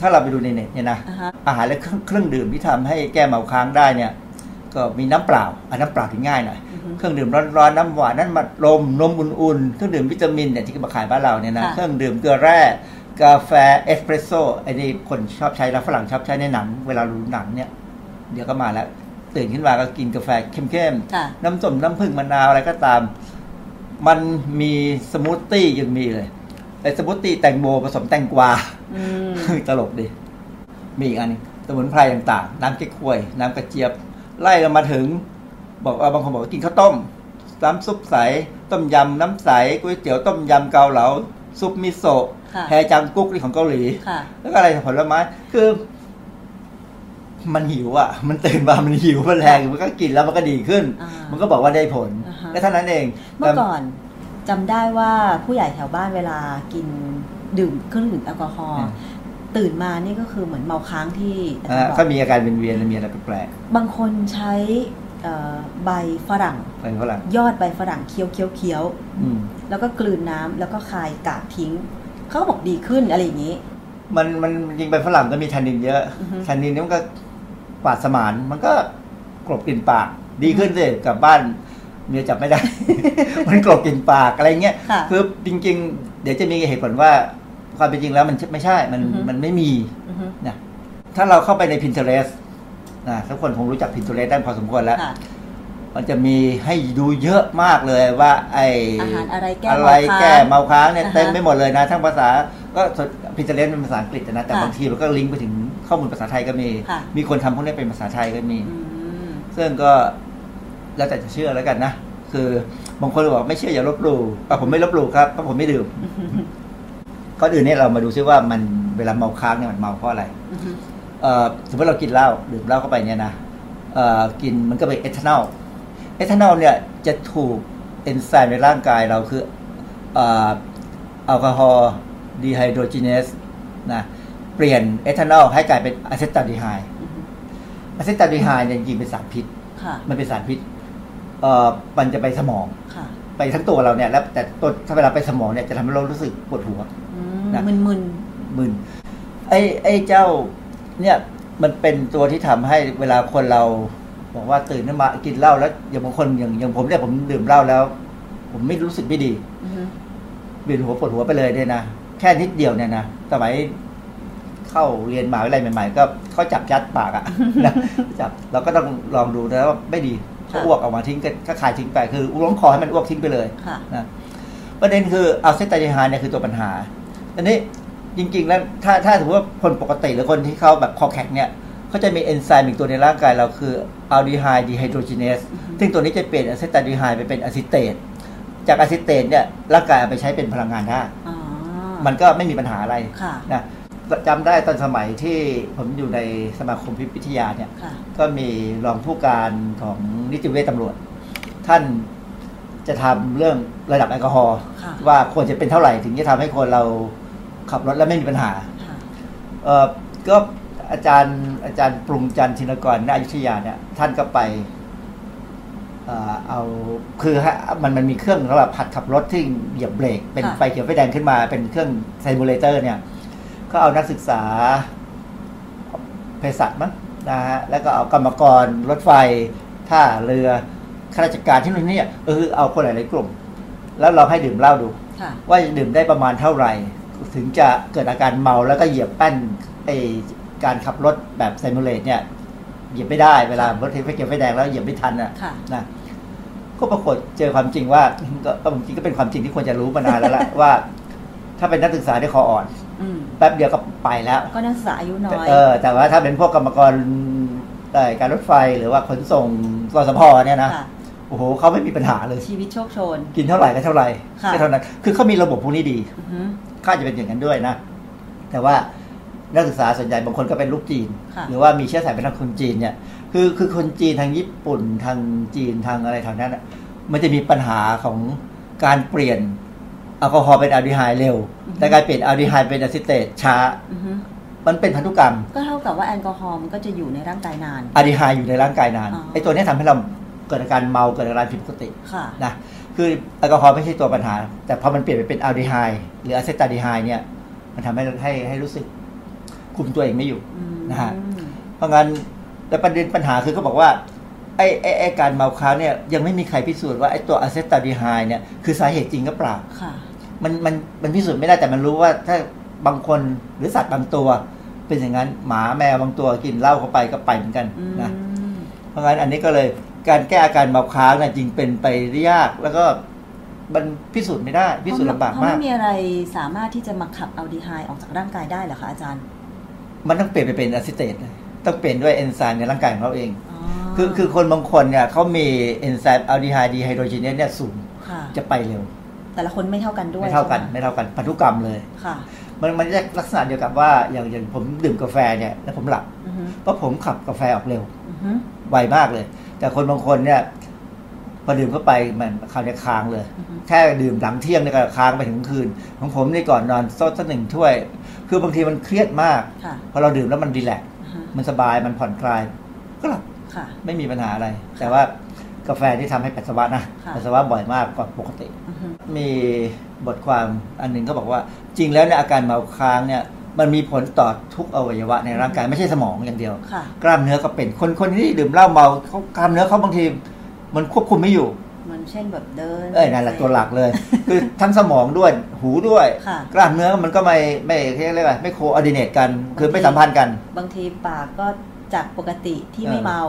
ถ้าเราไปดูในเน็ตเนี่ยนะ อ่าฮะ อาหารและเครื่องเครื่องดื่มที่ทำให้แก้เมาค้างได้เนี่ย ก็มีน้ำเปล่าอันน้ำเปล่าที่ง่ายหน่อยอือฮึเครื่องดื่มร้อนๆน้ำหวานน้ำมัดลมนมอุ่นๆเครื่องดื่มวิตามินเนี่ยที่มาขายบ้านเราเนี่ยนะค่ะ เครื่องดื่มเกลือแร่กาแฟเอสเปรสโซ่ไอ้นี่คนชอบใช้แล้วฝรั่งชอบใช้ในหนัง เวลาดูหนังเนี่ย เดี๋ยวก็มาแล้ว ตื่นขึ้นมาก็กินกาแฟเข้มค่ะ ๆน้ำส้มน้ำผึ้งมะนาวอะไรก็ตาม มันมีสมูทตี้ยังมีเลย ไอ้สมูทตี้แตงโมผสมแตงกวาอืมตลกดี มีอีกอันหนึงสมุนไพรต่างๆ น้ำเก๊กฮวย น้ำกระเจี๊ยบ ไล่กันมาถึง บอกว่าบางคนบอกว่ากินข้าวต้ม น้ำซุปใส ต้มยำน้ำใส ก๋วยเตี๋ยวต้มยำเกาเหลา ซุปมิโซะค่ะ해장국 ที่ของเกาหลีค่ะแล้วก็อะไรผลไม้ คือ มันหิวอะ มันตื่นมา มันหิว มันแรง มันก็กินแล้วมันก็ดีขึ้นอ่ามัมันก็บอกว่าได้ผลอ่าฮะและเท่านั้นเอง เมื่อก่อน จำได้ว่าผู้ใหญ่แถวบ้านเวลากินดื่มเครื่องดื่มแอลกอฮอล์อืมตื่นมานี่ก็คือเหมือนเมาค้างที่อาจารอ่าย์บอก็กมีอาการเวียนๆมีอะไรแปลกบางคนใช้เอ่อใบฝรั่งๆเป็นฝรั่ง ยอดใบฝรั่งเคี้ยวเคี้ยวเคี้ยวอืมแล้วก็กลืนน้ำแล้วก็คายกากทิ้ง เขาก็บอกดีขึ้นอะไรอย่างนี้ มันมันจริงเป็นฝรั่งก็มีแทนนินเยอะอือฮึแทนนินนี่มันก็ปาดสมานมันก็กลบกลิ่นปาก ดีขึ้นสิกลับบ้าน เมียจับไม่ได้ มันกลบกลิ่นปากอะไรเงี้ยค่ะคือจริง ๆ เดี๋ยวจะมีเหตุผลว่าความเป็นจริงแล้วมันไม่ใช่ มันอือฮึมันไม่มีอือฮึนะถ้าเราเข้าไปใน Pinterest นะทุกคนคงรู้จัก Pinterest ได้พอสมควรแล้วค่ะมันจะมีให้ดูเยอะมากเลยว่า ไออาหารอะไรแก้อะไรเมาค้างแก้เมาค้างเนี่ยอ่าฮะเต็มไปหมดเลยนะ ทั้งภาษาก็พิจารณาเป็นภาษาอังกฤษนะ แต่ค่ะบางทีมันก็ลิงก์ไปถึงข้อมูลภาษาไทยก็มีค่ะมีคนทำพวกนี้เป็นภาษาไทยก็มีอืมซึ่งก็ แล้วแต่จะเชื่อแล้วกันนะ คือบางคนบอกไม่เชื่ออย่าลบหลู่อะผมไม่ลบหลู่ครับเพราะผมไม่ดื่มก่อนอื่นเนี่ยเรามาดูซิว่ามันเวลาเมาค้างเนี่ยมันเมาเพราะอะไรอือฮึเอ่อสมมติเรากินเหล้าดื่มเหล้าเข้าไปเนี่ยนะเอ่อกินมันก็เป็นเอทานอลเอทานอลเนี่ยจะถูกเอนไซม์ในร่างกายเราคือเอ่อ alcohol dehydrogenase นะเปลี่ยนเอทานอลให้กลายเป็น acetaldehyde อือฮึ acetaldehyde เนี่ยจริงๆเป็นสารพิษค่ะมันเป็นสารพิษเอ่อ มันจะไปสมองค่ะไปทั้งตัวเราเนี่ยแล้วแต่ตัวถ้าเวลาไปสมองเนี่ยจะทำให้เรารู้สึกปวดหัวอืมนะมึนมึนไอ้ไอ้เจ้า เนี่ยมันเป็นตัวที่ทำให้เวลาคนเรา บอกว่าตื่นขึ้นมากินเหล้าแล้วอย่างบางคนอย่างอย่างผมเนี่ยผมดื่มเหล้าแล้ว ผมไม่รู้สึกไม่ดีๆอือฮึเวียนหัวปวดหัวไปเลยเนี่ยนะแค่นิดเดียวเนี่ยนะสมัยเข้าเรียนมหาวิทยาลัยใหม่ ๆ ก็เขาจับยัดปากอะนะจับเราก็ต้องลองดูนะว่าไม่ดี ก็อ้วกออกมาทิ้งก็ก็คายทิ้งไปคือล้วงคอให้มันอ้วกทิ้งไปเลยค่ะนะประเด็นคืออัลเซตาไฮเนี่ยคือตัวปัญหาอันนี้จริง ๆ แล้วถ้าถ้าถือว่าคนปกติหรือคนที่เขาแบบคอแข็งเนี่ยเขาจะมีเอนไซม์อีกตัวในร่างกายเราคือ aldehyde dehydrogenase ซึ่งตัวนี้จะเปลี่ยน acetaldehyde ไปเป็น acetate จาก acetate เนี่ยร่างกายเอาไปใช้เป็นพลังงานได้อ๋อมันก็ไม่มีปัญหาอะไรค่ะนะ จำได้ตอนสมัยที่ผมอยู่ในสมาคมพิษวิทยาเนี่ยค่ะก็มีรองผู้การของนิติเวชตำรวจ ท่านจะทำเรื่องระดับแอลกอฮอล์ค่ะว่าควรจะเป็นเท่าไหร่ ถึงจะทำให้คนเราขับรถแล้วไม่มีปัญหาค่ะเออก็อาจารย์อาจารย์ปรุงจันทร์ธินกรณอยุธยาเนี่ย ท่านก็ไปเอ่อเอาคือฮะมันมันมีเครื่องสำหรับหัดขับรถที่เหยียบเบรกเป็นค่ะไฟเขียวไฟแดงขึ้นมาเป็นเครื่องไซมูเลเตอร์เนี่ย ก็เอานักศึกษาเภสัชมั้งนะฮะแล้วก็เอากรรมกรรถไฟท่าเรือข้าราชการที่นู่นนี่เออเอาคนหลายๆกลุ่ม แล้วเราให้ดื่มเหล้าดู ว่าดื่มได้ประมาณเท่าไหร่ ถึงจะเกิดอาการเมาแล้วก็เหยียบแป้นไอการขับรถแบบไซมูเลตเนี่ยเหยียบไม่ได้เวลารถไฟเขียวไฟแดงแล้วเหยียบไม่ทันอะนะก็ปรากฏเจอความจริงว่าก็จริงก็เป็นความจริงที่ควรจะรู้มานานแล้วละว่า ถ้าเป็นนักศึกษาได้คออ่อน แป๊บเดียวก็ไปแล้ว ก็นักศึกษาอายุน้อยเออแต่ว่าถ้าเป็นพวกกรรมกรการรถไฟหรือว่าขนส่งกสพเนี่ยนะโอ้โหเขาไม่มีปัญหาเลยชีวิตโชคโชน กินเท่าไหร่ก็เท่าไหร่ก็เท่านั้นคือเขามีระบบพวกนี้ดีค่าจะเป็นอย่างนั้นด้วยนะ แต่ว่านักศึกษาส่วนใหญ่บางคนก็เป็นลูกจีน หรือว่ามีเชื้อสายเป็นคนจีนเนี่ย คือคือคนจีนทางญี่ปุ่นทางจีนทางอะไรทางนั้นมันจะมีปัญหาของการเปลี่ยน แอลกอฮอล์เป็นอะลดีไฮด์เร็ว แต่การเปลี่ยนอะลดีไฮด์เป็น acetate ช้า มันเป็นพันธุกรรม ก็เท่ากับว่าแอลกอฮอล์มันก็จะอยู่ในร่างกายนานอะลดีไฮด์อยู่ในร่างกายนานไอ้ตัวนี้ทำให้เราเกิดอาการเมาเกิดอาการผิดปกตินะคือแอลกอฮอล์ไม่ใช่ตัวปัญหา แต่พอมันเปลี่ยนไปเป็นอะลดีไฮด์หรือ acetaldehyde เนี่ย มันทำให้ให้ให้รู้สึกคุมตัวเองไม่อยู่นะฮะเพราะงั้นแต่ประเด็นปัญหาคือเขาบอกว่าไอ้ไอ้ไอ้การเมาค้างเนี่ยยังไม่มีใครพิสูจน์ว่าไอ้ตัวอะเซตาดีไฮเนี่ยคือสาเหตุจริงหรือเปล่า มันมันมันพิสูจน์ไม่ได้แต่มันรู้ว่าถ้าบางคนหรือสัตว์บางตัว เป็นอย่างนั้นหมาแมวบางตัวกินเหล้าเข้าไปก็ไปเหมือนกันนะเพราะงั้นอันนี้ก็เลยการแก้อาการเมาค้างเนี่ยจริงเป็นไปยากแล้วก็มันพิสูจน์ไม่ได้ พิสูจน์ลำบากมากไม่มีอะไรสามารถที่จะมาขับอัลดีไฮออกจากร่างกายได้เหรอคะอาจารย์ มันต้องเปลี่ยนไปเป็น acetate เลยต้องเปลี่ยนด้วยเอนไซม์ในร่างกายของเราเองคือคือคนบางคนเนี่ยเขามีเอนไซม์ aldehyde dehydrogenase เนี่ยสูงจะไปเร็ว แต่ละคนไม่เท่ากันด้วยไม่เท่ากันไม่เท่ากันพันธุกรรมเลยค่ะ มันมันจะลักษณะเดียวกับว่าอย่างอย่างผมดื่มกาแฟเนี่ยแล้วผมหลับเพราะผมขับกาแฟออกเร็วไวมากเลย แต่คนบางคนเนี่ยพอดื่มเข้าไปมันคราวนี้ค้างเลย แค่ดื่มหลังเที่ยงเนี่ยก็ค้างไปถึงคืน ของผมนี่ก่อนนอนซดสักหนึ่งถ้วย คือบางทีมันเครียดมากพอเราดื่มแล้วมันดีแลกมันสบายมันผ่อนคลาย ก็หลับไม่มีปัญหาอะไร แต่ว่า กาแฟที่ทำให้ปัสสาวะนะปัสสาวะบ่อยมากกว่าปกติ มีบทความอันหนึ่งก็บอกว่า จริงแล้วเนี่ยอาการเมาค้างเนี่ยมันมีผลต่อทุกอวัยวะในร่างกายไม่ใช่สมองอย่างเดียว กล้ามเนื้อก็เป็นคนคนที่ดื่มเหล้าเมาเขากล้ามเนื้อเขาบางทีมันควบคุมไม่อยู่มันเช่นแบบเดิน เอ้ยนั่นแหละตัวหลักเลย คือทั้งสมองด้วยหูด้วย กล้ามเนื้อมันก็ไม่ไม่เรียกว่าไม่โคออดิเนตกัน คือไม่สัมพันธ์กัน บางทีปากก็จากปกติที่ไม่เมา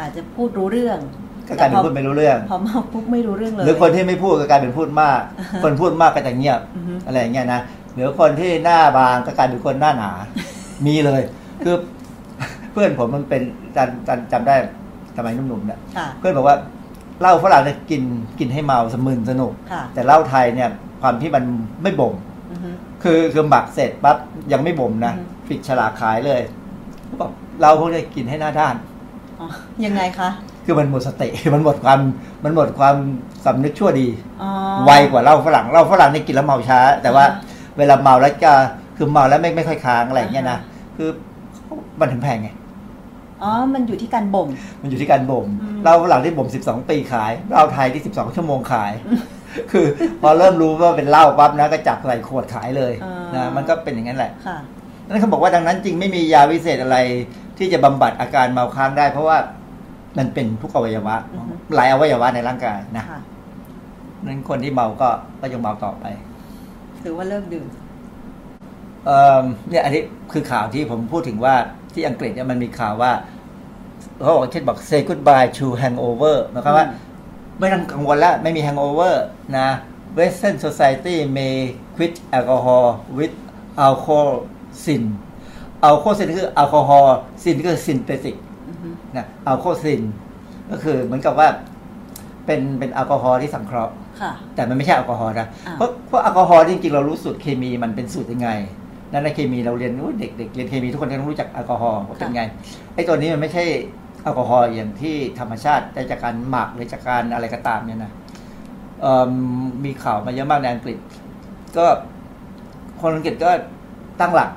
อาจจะพูดรู้เรื่อง ก็กลายเป็นพูดไม่รู้เรื่อง พอเมาปุ๊บไม่รู้เรื่องเลย หรือคนที่ไม่พูดก็กลายเป็นพูดมาก คนพูดมากก็จะเงียบอะไรอย่างเงี้ยนะหรือคนที่หน้าบางก็กลายเป็นคนหน้าหนา มีเลย คือเพื่อนผมมันเป็นจำจำจำได้สมัยหนุ่มๆเนี่ยเพื่อนบอกว่าเหล้าฝรั่งเนี่ยกินกินให้เมาสมึนสนุก แต่เหล้าไทยเนี่ยความที่มันไม่บ่มคือคือหมักเสร็จปั๊บยังไม่บ่มนะปิดฉลากขายเลยบอกเราพวกนี้กินให้หน้าด้าน ยังไงคะ คือมันหมดสติมันหมดความมันหมดความสำนึกชั่วดีไวกว่าเหล้าฝรั่งเหล้าฝรั่งนี่กินแล้วเมาช้า แต่ว่าเวลาเมาแล้วจะคือเมาแล้วไม่ไม่ค่อยค้างอะไรเงี้ยนะคือมันถึงแพงไงอ๋อ มันอยู่ที่การบ่ม มันอยู่ที่การบ่ม เราหลังที่บ่มสิบสองปีขาย เราไทยที่สิบสองชั่วโมงขาย คือพอเริ่มรู้ว่าเป็นเหล้าปั๊บนะก็จับใส่ขวดขายเลยนะ มันก็เป็นอย่างนั้นแหละนั่นเขาบอกว่าดังนั้นจริงไม่มียาวิเศษอะไร ที่จะบำบัดอาการเมาค้างได้ เพราะว่ามันเป็นทุกอวัยวะ หลายอวัยวะในร่างกายนะนั้นคนที่เมาก็ก็ยังเมาต่อไปถือว่าเลิกดื่มเออเนี่ยอันนี้คือข่าวที่ผมพูดถึงว่าที่อังกฤษเนี่ยมันมีข่าวว่าเขาบอกเช่นบอก say goodbye to hangover หมายความว่าไม่ต้องกังวลแล้วไม่มี hangover นะ Western society may quit alcohol with alcohol sin alcohol sin คือ alcohol sin ก็คือ synthetic นะอัลโคซินก็คือเหมือนกับว่าเป็นเป็นแอลกอฮอล์ที่สังเคราะห์แต่มันไม่ใช่แอลกอฮอล์นะเพราะเพราะแอลกอฮอล์จริงๆเรารู้สูตรเคมีมันเป็นสูตรยังไงนั่นในเคมีเราเรียนเด็กเด็กเรียนเคมีทุกคนต้องรู้จักแอลกอฮอล์เป็นไงไอ้ตัวนี้มันไม่ใช่แอลกอฮอล์อย่างที่ธรรมชาติได้จากการหมักหรือจากการอะไรก็ตามเนี่ยนะมีข่าวมาเยอะมากในอังกฤษ ก็คนอังกฤษก็ตั้งหลัก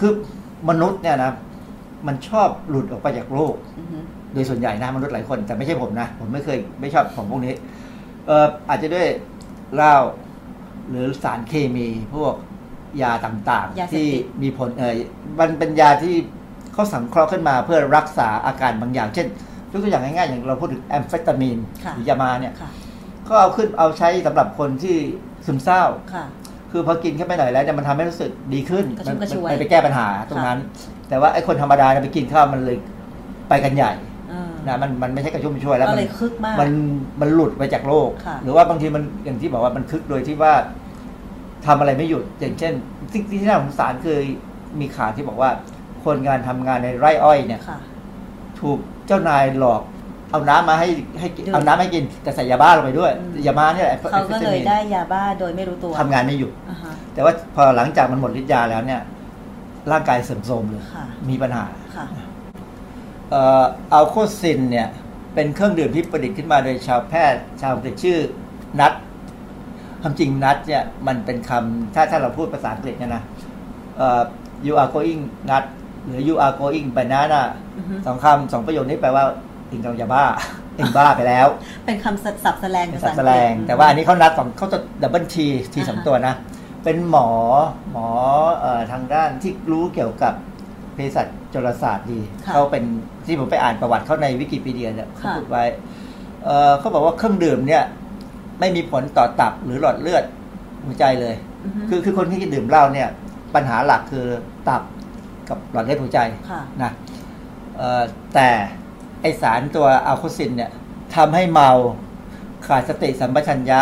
คือ มนุษย์เนี่ยนะมันชอบหลุดออกไปจากโลกโดยส่วนใหญ่นะมนุษย์หลายคน แต่ไม่ใช่ผมนะ ผมไม่เคยไม่ชอบของพวกนี้เอออาจจะด้วยเหล้าหรือสารเคมีพวกยาต่างยาๆเสพติดที่มีผลเออมันเป็นยาที่เขาสังเคราะห์ขึ้นมาเพื่อรักษาอาการบางอย่าง เช่นยกตัวอย่างง่ายๆอย่างเราพูดถึงแอมเฟตามีนค่ะหรือยามาเนี่ยค่ะก็เอาขึ้นเอาใช้สำหรับคนที่ซึมเศร้า ค่ะคือพอกินเข้าไปหน่อยแล้วเนี่ยมันทำให้รู้สึกดีขึ้นกระชุ่มกระชวยมันไปแก้ปัญหาตรงนั้น แต่ว่าไอ้คนธรรมดาเนี่ยไปกินข้าวมันเลยไปกันใหญ่อ่านะมันมันไม่ใช่กระชุ่มกระชวยแล้วก็มัเลยคึกมากมันมันหลุดไปจากโลกค่ะหรือว่าบางทีมันอย่างที่บอกว่ามันคึกโดยที่ว่าทำอะไรไม่หยุดอย่างเช่นสิ่งที่น่าสงสารคือมีข่าวที่บอกว่า คนงานทำงานในไร่อ้อยเนี่ยค่ะถูกเจ้านายหลอก เอาน้ำมาให้ให้กินดื่มเอาน้ำให้กินแต่ใส่ยาบ้าลงไปด้วยอืมยาบ้าเนี่ยแหละเขาก็เลยได้ยาบ้าโดยไม่รู้ตัวทำงานไม่หยุดอ่าฮะแต่ว่าพอหลังจากมันหมดฤทธิ์ยาแล้วเนี่ย ร่างกายเสื่อมโทรมเลยค่ะมีปัญหาค่ะเอ่ออัลโคซินเนี่ย เป็นเครื่องดื่มที่ประดิษฐ์ขึ้นมาโดยชาวแพทย์ ชาวอังกฤษชื่อนัทความจริงนัทเนี่ยมันเป็นคำถ้าถ้าเราพูดภาษาอังกฤษเนี่ยนะเอ่อ you are going nut หรือ you are going banana อือฮึสองคำสองประโยคนี้แปลว่า เองกำลังจะบ้าเองบ้าไปแล้ว เป็นคำศัพท์แสลงเป็นภาสัษาตอัว์งแสกฤษลง แต่ว่าอันนี้เขานัดสองเขาจะดับเบิลทีทีสองอ่าฮะตัวนะ เป็นหมอหมอเอ่อทางด้านที่รู้เกี่ยวกับเภสัชจุลศาสตร์ดีค่ะเขาเป็นที่ผมไปอ่านประวัติเขาในวิกิพีเดียเนี่ยเขาค่ะพูดไว้เอ่อเขาบอกว่าเครื่องดื่มเนี่ย ไม่มีผลต่อตับหรือหลอดเลือดหัวใจเลยอือฮึคือคือคนที่ดื่มเหล้าเนี่ย ปัญหาหลักคือตับกับหลอดเลือดหัวใจค่ะนะเอ่อแต่ ไอสารตัว Alcosynth เนี่ยทำให้เมาขาดสติสัมปชัญญะ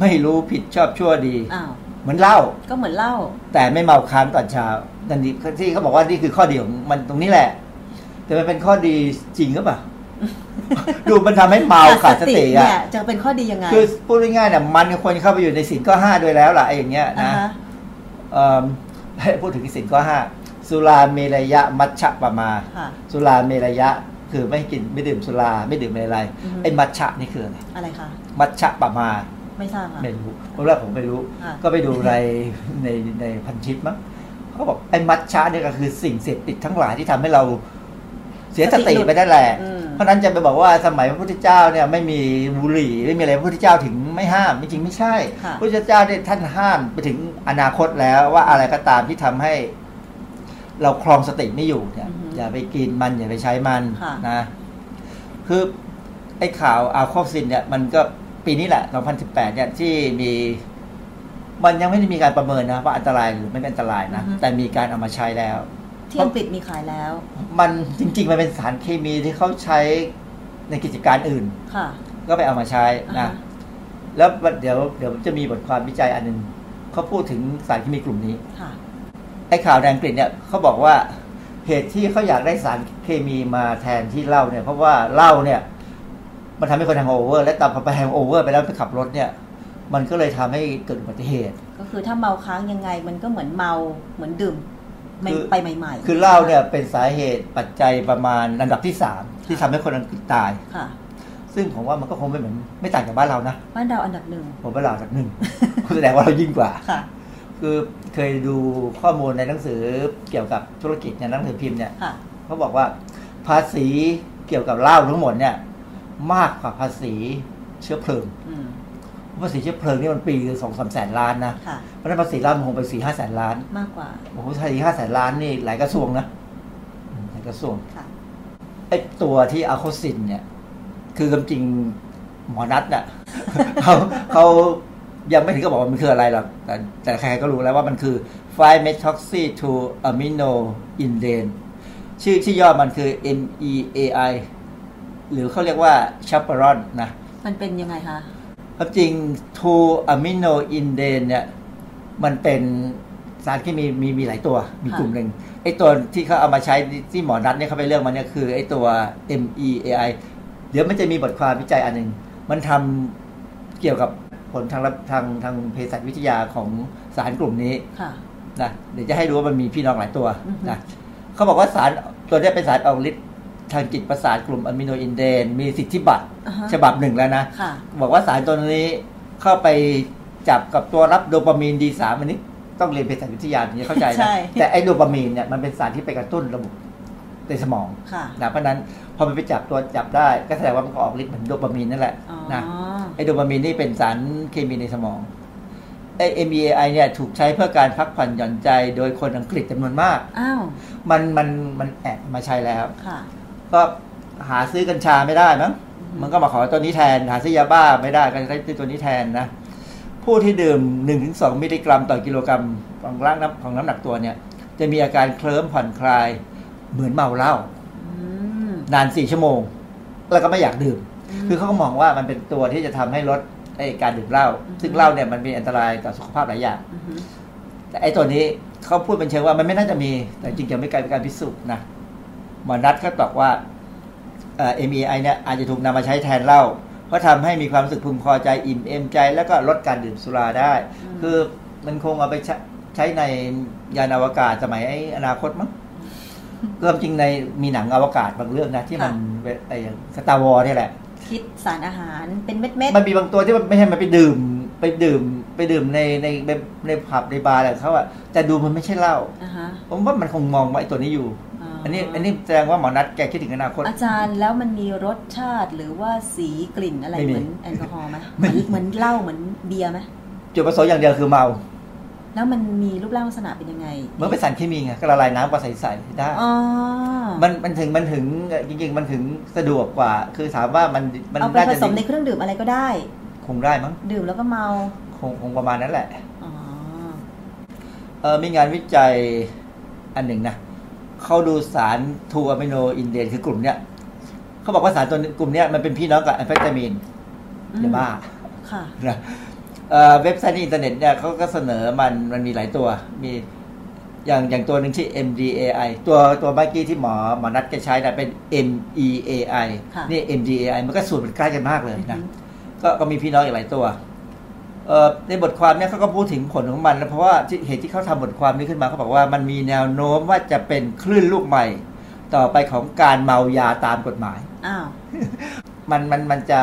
ไม่รู้ผิดชอบชั่วดี อ้าว เหมือนเหล้าก็เหมือนเหล้า แต่ไม่เมาค้างตอนเช้านั่นนี่ที่เขาบอกว่านี่คือข้อดีของมันตรงนี้แหละ แต่มันเป็นข้อดีจริงหรือเปล่า ดูมันทำให้เมาขาดสติเนี่ยอะจะเป็นข้อดียังไงคือพูดง่ายๆเนี่ยมันควรเข้าไปอยู่ในศีลข้อห้าด้วยแล้วล่ะไอ้อย่างเงี้ยอ่านะ ฮะเอิ่มพูดถึงสินข้อห้าสุราเมรยะมัชฌะปมา ค่ะ สุราเมรยะ คือไม่กินไม่ดื่มสุราไม่ดื่มอะไรอือฮึไอ้มัชฌะนี่คืออะไรอะไรคะมัชฌะปมาไม่ทราบค่ะไม่รู้เพราะแรกผมไม่รู้ค่ะก็ไปดูในในในพันทิปมั้งเขาบอกไอ้มัชฌะเนี่ยก็คือสิ่งเสพติดทั้งหลายที่ทำให้เราเสียสติไปได้แหละอืมเพราะฉะนั้นจะไปบอกว่าสมัยพระพุทธเจ้าเนี่ยไม่มีบุหรี่ไม่มีอะไรพระพุทธเจ้าถึงไม่ห้ามจริงๆไม่ใช่ค่ะพระพุทธเจ้าเนี่ยท่านห้ามไปถึงอนาคตแล้วว่าอะไรก็ตามที่ทำให้ เราครองสติไม่อยู่เนี่ย อือฮึอย่าไปกินมันอย่าไปใช้มันค่ะนะ คือไอ้ข่าวอัลโคซินเนี่ย มันก็ปีนี้แหละ 2018 เนี่ยที่มีมันยังไม่ได้มีการประเมินนะว่าอันตรายหรือไม่เป็นอันตรายนะอือฮึแต่มีการเอามาใช้แล้วที่อังกฤษมีขายแล้ว มันจริง ๆ มันเป็นสารเคมีที่เขาใช้ในกิจการอื่นค่ะ ก็ไปเอามาใช้อ่านะฮะแล้วเดี๋ยวเดี๋ยวจะมีบทความวิจัยอันหนึงเขาพูดถึงสารเคมีกลุ่มนี้ค่ะไอ้ข่าวในอังกฤษเนี่ยเขาบอกว่า เหตุที่เขาอยากได้สารเคมีมาแทนที่เหล้าเนี่ย เพราะว่าเหล้าเนี่ย มันทำให้คน hangover และตอนพอไป hangover ไปแล้วไปขับรถเนี่ย มันก็เลยทำให้เกิดอุบัติเหตุ ก็คือถ้าเมาค้างยังไง มันก็เหมือนเมาเหมือนดื่มไม่คือไปใหม่ ๆ คือเหล้าเนี่ยเป็นสาเหตุปัจจัยประมาณอันดับที่สามที่ทำให้คนอังกฤษตายค่ะ ซึ่งผมว่ามันก็คงไม่เหมือนไม่ต่างจากบ้านเรานะบ้านเราอันดับหนึ่งผมว่าเราจากหนึ่งแสดงว่าเรายิ่งกว่าค่ะ คือ เคยดูข้อมูลในหนังสือเกี่ยวกับธุรกิจในหนังสือพิมพ์เนี่ยค่ะเขาบอกว่าภาษีเกี่ยวกับเหล้าทั้งหมดเนี่ย มากกว่าภาษีเชื้อเพลิงอืมภาษีเชื้อเพลิงนี่มันปีสองสามแสนล้านนะค่ะเพราะฉะนั้นภาษีเหล้ามันคงไปสี่ห้าแสนล้าน มากกว่าโอ้โหภาษีห้าแสนล้านนี่หลายกระทรวงนะอืมหลายกระทรวงค่ะไอ้ตัวที่อะโคซินเนี่ย คือความจริงหมอนัดน่ะเขาเขา ยังไม่ถึงก็บอกว่ามันคืออะไรหรอกแต่แต่ใครๆก็รู้แล้วว่ามันคือ5 methoxy to amino indane ชื่อชื่อย่อมันคือ MEAI หรือเขาเรียกว่า chaperone นะ มันเป็นยังไงคะความจริง to amino indane เนี่ย มันเป็นสารที่มีมีมีหลายตัว มีกลุ่มหนึ่งไอ้ตัวที่เขาเอามาใช้ที่หมอนัดเนี่ยเขาไปเลือกมันเนี่ยคือไอ้ตัว MEAI เดี๋ยวมันจะมีบทความวิจัยอันหนึ่งมันทำเกี่ยวกับ ผลทางรับทางทางเภสัชวิทยาของสารกลุ่มนี้ค่ะนะเดี๋ยวจะให้ดูว่ามันมีพี่น้องหลายตัวอือฮึนะเขาบอกว่าสารตัวเนี้ยเป็นสารออกฤทธิ์ทางจิตประสาทกลุ่มอะมิโนอินเดน มีสิทธิบัตรอ่าฮะฉบับหนึ่งแล้วนะค่ะบอกว่าสารตัวนี้เข้าไปจับกับตัวรับโดปามีนดีสามอันนี้ต้องเรียนเภสัชวิทยาถึงจะเข้าใจใช่นะ แต่ไอ้โดปามีนเนี่ยมันเป็นสารที่ไปกระตุ้นระบบ ในสมองค่ะนะเพราะฉะนั้นพอมันไปจับตัวจับได้ก็แสดงว่ามันก็ออกฤทธิ์เหมือนโดปามีนนั่นแหละอ๋อนะไอ้โดปามีนนี่เป็นสารเคมีในสมองไอ MEAI เนี่ยถูกใช้เพื่อการพักผ่อนหย่อนใจโดยคนอังกฤษจำนวนมากอ้าวมันมันมันแอบมาใช้แล้วค่ะก็หาซื้อกัญชาไม่ได้มั้งมันก็มาขอตัวนี้แทน หาซื้อยาบ้าไม่ได้ก็ใช้ตัวนี้แทนนะผู้ที่ดื่ม 1-2 มิลลิกรัมต่อกิโลกรัมของร่างน้ำของน้ำหนักตัวเนี่ย จะมีอาการเคลิ้มผ่อนคลาย เหมือนเมาเหล้าอืมนานสี่ชั่วโมง แล้วก็ไม่อยากดื่ม คือเขาก็มองว่ามันเป็นตัวที่จะทำให้ลดไอการดื่มเหล้าซึ่งเหล้าเนี่ยมันมีอันตรายต่อสุขภาพหลายอย่างอือฮึแต่ไอ้ตัวนี้เขาพูดเป็นเชิงว่ามันไม่น่าจะมี แต่จริงๆยังไม่กลายเป็นการพิสูจน์นะหมอนัทก็บอกว่าเอ่อ็มไอเนี่ยอาจจะถูกนำมาใช้แทนเหล้าเพราะทำให้มีความรู้สึกพึงพอใจอิ่มเอมใจ แล้วก็ลดการดื่มสุราได้ คือมันคงเอาไปใช้ใช้ในยานอวกาศสมัยไอ้อนาคตมั้ง ก็จริงในมีหนังอวกาศบางเรื่องนะ ที่มันไอ้สตาร์วอร์นี่แหละ คิดสารอาหารเป็นเม็ดเม็ดมันมีบางตัวที่มันไม่ใช่มันไปดื่ม ไปดื่มไปดื่มในในในในผับในบาร์อะไรเขาอะแต่ดูมันไม่ใช่เหล้าอ่าฮะผมว่ามันคงมองว่าไอ้ตัวนี้อยู่อันนี้อันนี้แสดงว่าหมอนัทแกคิดถึงอนาคต อาจารย์แล้วมันมีรสชาติหรือว่าสีกลิ่นอะไรไม่มีเหมือนแอลกอฮอล์ไหมเหไม่มือนมีเหมือนเหล้าเหมือนเบียร์ไหมจุดประสงค์อย่างเดียวคือเมา แล้วมันมีรูปร่างลักษณะเป็นยังไงเมื่อเป็นสารเคมีไงก็ละลายน้ำก็ใสๆได้อ๋อมันมันถึงมันถึงจริง ๆ มันถึงสะดวกกว่า คือถามว่ามันมันเอาไปน่าจะผสมในเครื่องดื่มอะไรก็ได้ คงได้มั้งดื่มแล้วก็เมาคงคงประมาณนั้นแหละอ๋อเออมีงานวิจัยอันหนึ่งนะเขาดูสาร2-aminoindane คือกลุ่มเนี้ยเขาบอกว่าสารตัวนี้กลุ่มเนี้ยมันเป็นพี่น้องกับแอมเฟตามีนอืมยาบ้าค่ะนะ เอ่อเว็บไซต์ในอินเทอร์เน็ตเนี่ยเขาก็เสนอมันมันมีหลายตัวมีอย่างอย่างตัวหนึ่งที่ MDAI ตัวตัวเมื่อกี้ที่หมอหมอนัดแกใช้นะเป็น MEAI ค่ะนี่ MDAI มันก็สูตรมันใกล้กันมากเลยนะอือฮึก็ก็มีพี่น้องอีกหลายตัวเอ่อในบทความเนี่ยเขาก็พูดถึงผลของมันแล้วเพราะว่าที่เหตุที่เขาทำบทความนี้ขึ้นมาเขาบอกว่ามันมีแนวโน้มว่าจะเป็นคลื่นลูกใหม่ ต่อไปของการเมายาตามกฎหมายอ้าวมันมันมันจะ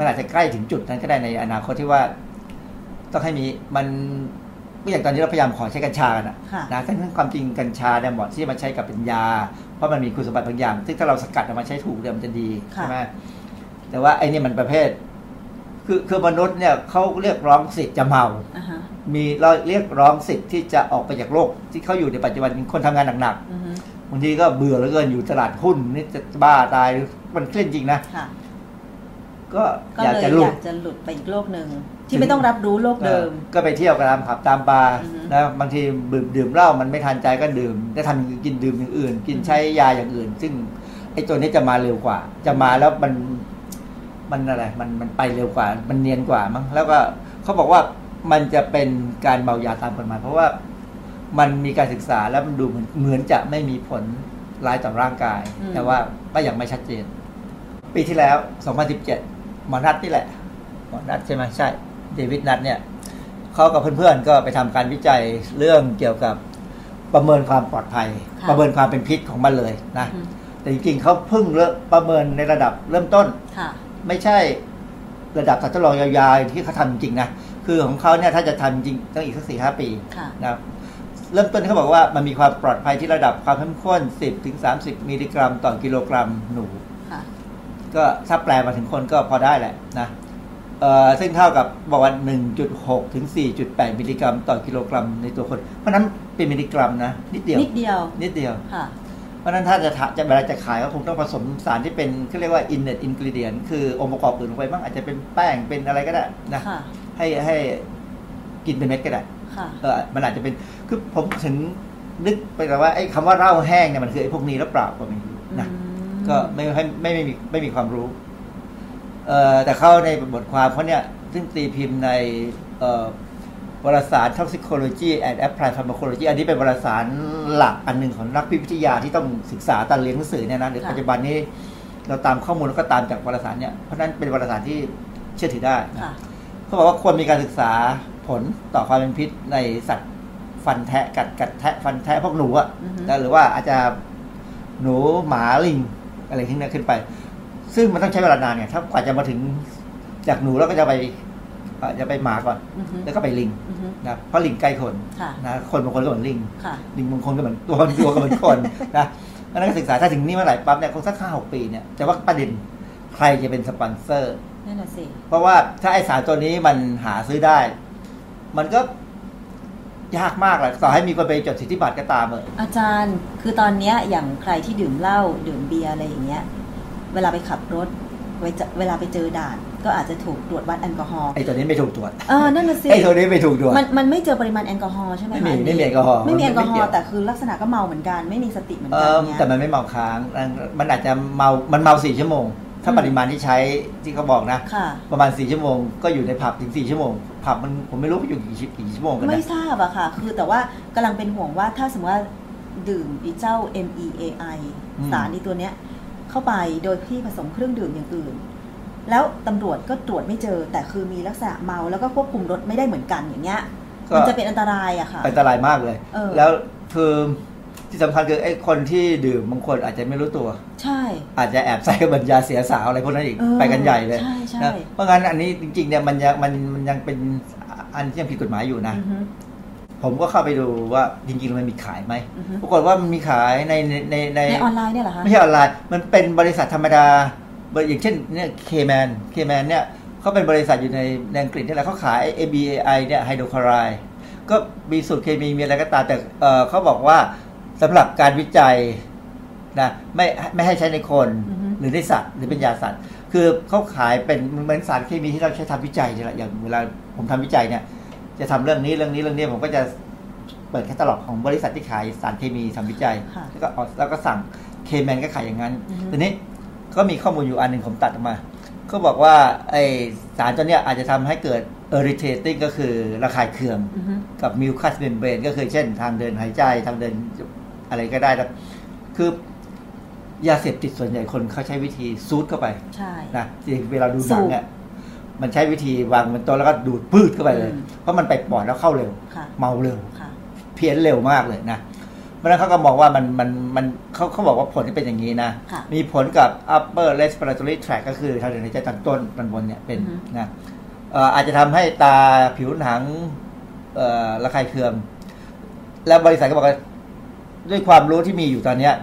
มันอาจจะใกล้ถึงจุดนั้นก็ได้ในอนาคตที่ว่า ต้องให้มีมันก็อย่างตอนนี้เราพยายามขอใช้กัญชากันอะค่ะนะทั้งความจริงกัญชาเนี่ยเหมาะที่จะมาใช้กับเป็นยา เพราะมันมีคุณสมบัติบางอย่าง ซึ่งถ้าเราสกัดออกมาใช้ถูกเนี่ยมันจะดีค่ะใช่ไหมแต่ว่าไอ้นี่มันประเภท คือคือมนุษย์เนี่ยเขาเรียกร้องสิทธิ์จะเมาอ่าฮะมีเราเรียกร้องสิทธิ์ที่จะออกไปจากโลก ที่เขาอยู่ในปัจจุบันคนทำงานหนักอือฮึๆบางทีก็เบื่อเหลือเกินอยู่ตลาดหุ้นนี่จะบ้าตายมันเครียดจริงนะค่ะ ก็ก็อยากเลยจะหลุอดยากจะหลุดไปอีกโลกหนึ่งที่ไม่ต้องรับรู้โลกเดิมออก็ไปเที่ยวกันตามผับตามบาร์อือฮึ นะบางทีดื่มดื่มเหล้ามันไม่ทันใจก็ดื่มได้ทำอย่างอื่นกินดื่มอย่างอื่น กินใช้ยาอย่างอื่น ซึ่งไอ้ตัวนี้จะมาเร็วกว่า จะมาแล้วมันมันอะไร มันมันไปเร็วกว่า มันเนียนกว่ามั้งแล้วก็เขาบอกว่ามันจะเป็นการเมายาตามกฎหมายเพราะว่ามันมีการศึกษาแล้วมันดูเหมือนเหมือนจะไม่มีผลร้ายต่อร่างกาย อืม แต่ว่าก็ยังไม่ชัดเจน ปีที่แล้ว 2017 หมอนัทนี่แหละ หมอนัทใช่ไหมใช่ เดวิดนัทเนี่ยเขากับเพื่อนๆก็ไปทำการวิจัยเรื่องเกี่ยวกับประเมินความปลอดภัยค่ะประเมินความเป็นพิษของมันเลยนะอืมแต่จริงๆเขาเพิ่งเริ่มประเมินในระดับเริ่มต้นค่ะไม่ใช่ระดับทดลองยาวๆที่เขาทำจริงๆนะคือของเขาเนี่ยถ้าจะทำจริงต้องอีกสักสี่ห้าปีค่ะนะครับเริ่มต้นเขาบอกว่ามันมีความปลอดภัยที่ระดับความเข้มข้น 10ถึง30 มิลลิกรัม ต่อกิโลกรัมหนูค่ะ ก็ถ้าแปลมาถึงคนก็พอได้แหละนะเอ่อซึ่งเท่ากับบอกว่า1.6 ถึง 4.8 มิลลิกรัม ต่อกิโลกรัมในตัวคน เพราะฉะนั้นเป็นมิลลิกรัมนะนิดเดียว นิดเดียว นิดเดียวค่ะเพราะฉะนั้นถ้าจะทะจะเวลาจะขายก็คงต้องผสมสารที่เป็นเขาเรียกว่า innet ingredient คือองค์ประกอบอื่นลงไปบ้างอาจจะเป็นแป้งเป็นอะไรก็ได้นะค่ะให้ให้กินเป็นเม็ดก็ได้ค่ะเออมันอาจจะเป็นคือผมถึงนึกไปแต่ว่าไอ้คำว่าเหล้าแห้งเนี่ยมันคือไอ้พวกนี้หรือเปล่าก็ไม่รู้นะอืม ก็ไม่ไม่ไม่ไม่มีไม่มีความรู้ เอ่อแต่เข้าในบทความเขาเนี่ยซึ่งตีพิมพ์ในเอ่อวารสาร toxicology and applied pharmacology อันนี้เป็นวารสารหลักอันหนึ่งของนักพิษวิทยาที่ต้องศึกษาตอนเรียนหนังสือเนี่ยนะเดี๋ยวค่ะปัจจุบันนี้เราตามข้อมูลแล้วก็ตามจากวารสารเนี่ยเพราะฉะนั้นเป็นวารสารที่เชื่อถือได้นะค่ะเขาบอกว่าควรมีการศึกษาผลต่อความเป็นพิษในสัตว์ฟันแทะกัดกัดแทะฟันแทะพวกหนูอะอือฮึนะหรือว่าอาจจะหนูหมาลิง อะไรที่นี้ขึ้นไป ซึ่งมันต้องใช้เวลานานไงถ้ากว่าจะมาถึงจากหนูแล้วก็จะไปเอ่อจะไปหมาก่อนอือฮึแล้วก็ไปลิงอือฮึนะเพราะลิงใกล้คนค่ะนะคนบางคนก็เหมือนลิงค่ะลิงบางคนก็เหมือนตัวตัวก็เหมือนคนนะเพราะฉะนั้นก็ศึกษาถ้าถึงนี่เมื่อไหร่ปั๊บเนี่ยคงสักห้าหกปีเนี่ยแต่ว่าประเด็นใครจะเป็นสปอนเซอร์นั่นน่ะสิเพราะว่าถ้าไอสารตัวนี้มันหาซื้อได้ มันก็ ยากมากแหละต่อให้มีคนไปจดสิทธิบัตรก็ตามเอออาจารย์คือตอนเนี้ยอย่างใครที่ดื่มเหล้าดื่มเบียร์อะไรอย่างเงี้ย เวลาไปขับรถเวลาเวลาไปเจอด่าน ก็อาจจะถูกตรวจวัดแอลกอฮอล์ไอ้ตัวนี้ไม่ถูกตรวจเออนั่นน่ะสิไอ้ตัวนี้ไม่ถูกตรวจมันมันไม่เจอปริมาณแอลกอฮอล์ใช่ไหมไม่มีคะนนี้ไม่มีแอลกอฮอล์ไม่มีแอลกอฮอไม่เกี่ยล์วแต่คือลักษณะก็เมาเหมือนกันไม่มีสติเหมือนเอกันอเนี้ยแต่มันไม่เมาค้างมันอาจจะเมามันเมาสี่ชั่วโมง ถ้าอืมปริมาณที่ใช้ที่เขาบอกนะค่ะประมาณสี่ชั่วโมงก็อยู่ในผับถึงสี่ชั่วโมง ผับมันผมไม่รู้ว่าอยู่กี่ชั่วกี่ชั่วโมงกันไม่นะทราบอะค่ะ คือแต่ว่ากำลังเป็นห่วงว่าถ้าสมมติว่าดื่มอีเจ้า MEAI อืมสารในตัวเนี้ย เข้าไปโดยที่ผสมเครื่องดื่มอย่างอื่น แล้วตำรวจก็ตรวจไม่เจอ แต่คือมีลักษณะเมาแล้วก็ควบคุมรถไม่ได้เหมือนกันอย่างเงี้ยก็มันจะเป็นอันตรายอะค่ะอันตรายมากเลยเออแล้วคือที่สำคัญคือไอ้คนที่ดื่มบางคนอาจจะไม่รู้ตัว ใช่ อาจจะแอบใส่บรรยาเสียสาวอะไรพวกนั้นอีกเออไปกันใหญ่เลยใช่ใช่นะเพราะงั้นอันนี้จริงๆเนี่ยมันยังมันมันยังเป็นอันที่ยังผิดกฎหมายอยู่นะอือฮึผมก็เข้าไปดูว่าจริงๆมันมีขายไหมอือฮึปรากฏว่ามันมีขายในในในในในออนไลน์เนี่ยเหรอคะไม่ใช่ออนไลน์มันเป็นบริษัทธรรมดาบริอย่างเช่นเนี่ยเคแมนเคแมนเนี่ยเขาเป็นบริษัทอยู่ในในอังกฤษนี่แหละเขาขาย ABAI เนี่ยไฮโดรคลอไรด์ก็มีสูตรเคมีมีอะไรก็ตามแต่เอ่อเขาบอกว่าสำหรับการวิจัย นะไม่ไม่ให้ใช้ในคนอือฮึหรือในสัตว์หรือเป็นยาสัตว์ คือเขาขายเป็นเหมือนสารเคมีที่เราใช้ทำวิจัยนี่แหละอย่างเวลาผมทำวิจัยเนี่ย จะทำเรื่องนี้เรื่องนี้เรื่องนี้ผมก็จะเปิดแคตตาล็อกของบริษัทที่ขายสารเคมีทำวิจัยค่ะแล้วก็เอาแล้วก็สั่งเคแมนก็ขายอย่างนั้นอือฮึทีนี้ก็มีข้อมูลอยู่อันหนึ่งผมตัดออกมาก็บอกว่าไอสารตัวเนี้ยอาจจะทำให้เกิด irritating ก็คือระคายเคืองอือฮึกับ mucus membrane ก็คือเช่นทางเดินหายใจทางเดินอะไรก็ได้นะคือ ยาเสพติดส่วนใหญ่คนเขาใช้วิธีซูดเข้าไปใช่นะที่เวลาดูหนังสูบเนี่ยมันใช้วิธีวางบนโต๊ะแล้วก็ดูดปืดเข้าไปเลยอืมเพราะมันไปปอดแล้วเข้าเร็วค่ะเมาเร็วค่ะเพี้ยนเร็วมากเลยนะเพราะฉะนั้นเขาก็มองว่ามันมันมันเขาเขาบอกว่าผลที่เป็นอย่างนี้นะค่ะมีผลกับ upper respiratory tract ก็คือทางเดินหายใจตอนต้นตอนบนเนี่ยเป็นอือฮึนะเอ่ออาจจะทำให้ตาผิวหนังเอ่อระคายเคือง แล้วบริษัทก็บอกว่าด้วยความรู้ที่มีอยู่ตอนเนี้ย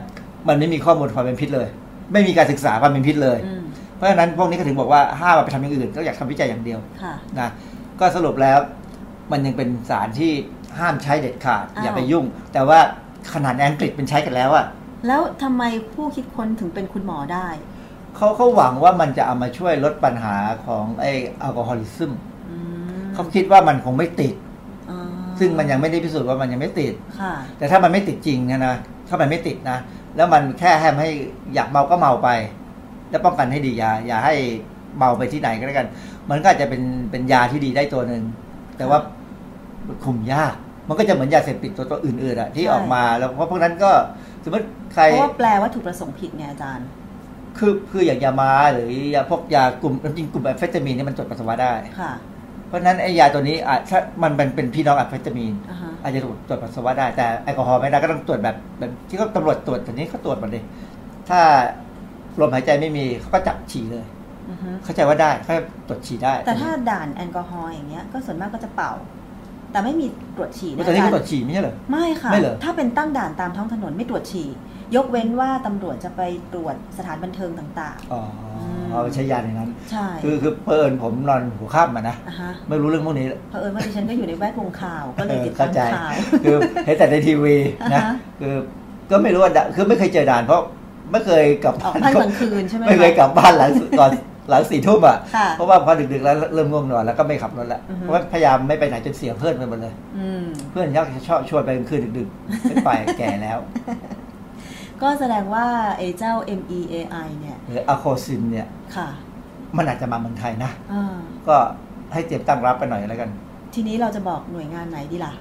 มันไม่มีข้อมูลความเป็นพิษเลย ไม่มีการศึกษาความเป็นพิษเลยอืมเพราะฉะนั้นพวกนี้ก็ถึงบอกว่าห้ามเอาไปทำอย่างอื่นก็อยากทำวิจัยอย่างเดียวค่ะนะก็สรุปแล้วมันยังเป็นสารที่ห้ามใช้เด็ดขาดอ้าวอย่าไปยุ่ง แต่ว่าขนาดในอังกฤษเป็นใช้กันแล้วอะแล้วทำไมผู้คิดค้นถึงเป็นคุณหมอได้เขาเขาหวังว่ามันจะเอามาช่วยลดปัญหาของไอ้แอลกอฮอลิซึมอืมเขาคิดว่ามันคงไม่ติดอ่าซึ่งมันยังไม่ได้พิสูจน์ว่ามันยังไม่ติดค่ะแต่ถ้ามันไม่ติดจริงเนยนะ ถ้ามันไม่ติดนะ แล้วมันแค่ให้ให้อยากเมาก็เมาไป แล้วป้องกันให้ดีอย่าอย่าให้เมาไปที่ไหนก็แล้วกัน มันก็อาจจะเป็นเป็นยาที่ดีได้ตัวหนึ่งแต่ว่าคุมยากมันก็จะเหมือนยาเสพติดตัวตัวอื่นๆอะที่ใช่ออกมาแล้วเพราะพวกนั้นก็สมมติใครเพราะว่าแปลว่าถูกประสงค์ผิดไงอาจารย์ คือคืออย่างยามาหรือยาพวกยากลุ่มจริงๆกลุ่มแอมเฟตามีนเนี่ยมันตรวจปัสสาวะได้ค่ะ เพราะฉะนั้นไอ้ยาตัวนี้อาจถ้ามันเป็นเป็นพี่น้องแอมเฟตามีนอ่าฮะอาจจะตรวจตรวจปัสสาวะได้แต่แอลกอฮอล์ไม่ได้ก็ต้องตรวจแบบแบบที่เขาตำรวจตรวจแต่นี้เขาตรวจหมดเลยถ้าลมหายใจไม่มีเขาก็จับฉี่เลยอือฮึเข้าใจว่าได้เขาตรวจฉี่ได้ แต่ถ้าด่านแอลกอฮอล์อย่างเงี้ยก็ส่วนมากก็จะเป่า แต่ไม่มีตรวจฉี่อุ๊ยนะตอนนี้อาเขาจารตรวจย์ฉี่ไม่ใช่เหรอไม่ค่ะไม่เหรอถ้าเป็นตั้งด่านตามท้องถนนไม่ตรวจฉี่ ยกเว้นว่าตำรวจจะไปตรวจสถานบันเทิงต่างอ๋อมเอาไปใช้ยาในนั้นๆใช่ คือคือเปินผมนอนหัวข้ามมานะ อ่าฮะ ไม่รู้เรื่องพวกนี้เผอิญว่าดิฉันก็อยู่ในแวดวงข่าว ก็เลยติดตาเข้ามใจข่าว คือเห็นแต่ในทีวีนะอ่าฮะ คือก็ไม่รู้ว่าด่านคือไม่เคยเจอด่านเพราะไม่เคยกลับออกบ้านบ้านกลางคืนใช่ไหมไม่เคยคะกลับบ้านหลังก่อนหลังสี่ทุ่มอะ ค่ะ เพราะว่าพอดึกๆแล้วเริ่มง่วงนอนแล้วก็ไม่ขับรถแล้วอือฮึ เพราะว่าพยายามไม่ไปไหนจนเสียเพื่อนไปหมดเลย อืม เพื่อนยักชอบชวนไปกลางคืนดึกๆไม่ไปแก่แล้ว ก็แสดงว่าไอ้เจ้า MEAI เนี่ยหรืออะโคซินเนี่ยค่ะมันอาจจะมาเมืองไทยนะอ่าก็ให้เตรียมตั้งรับไปหน่อยแล้วกัน ทีนี้เราจะบอกหน่วยงานไหนดีล่ะ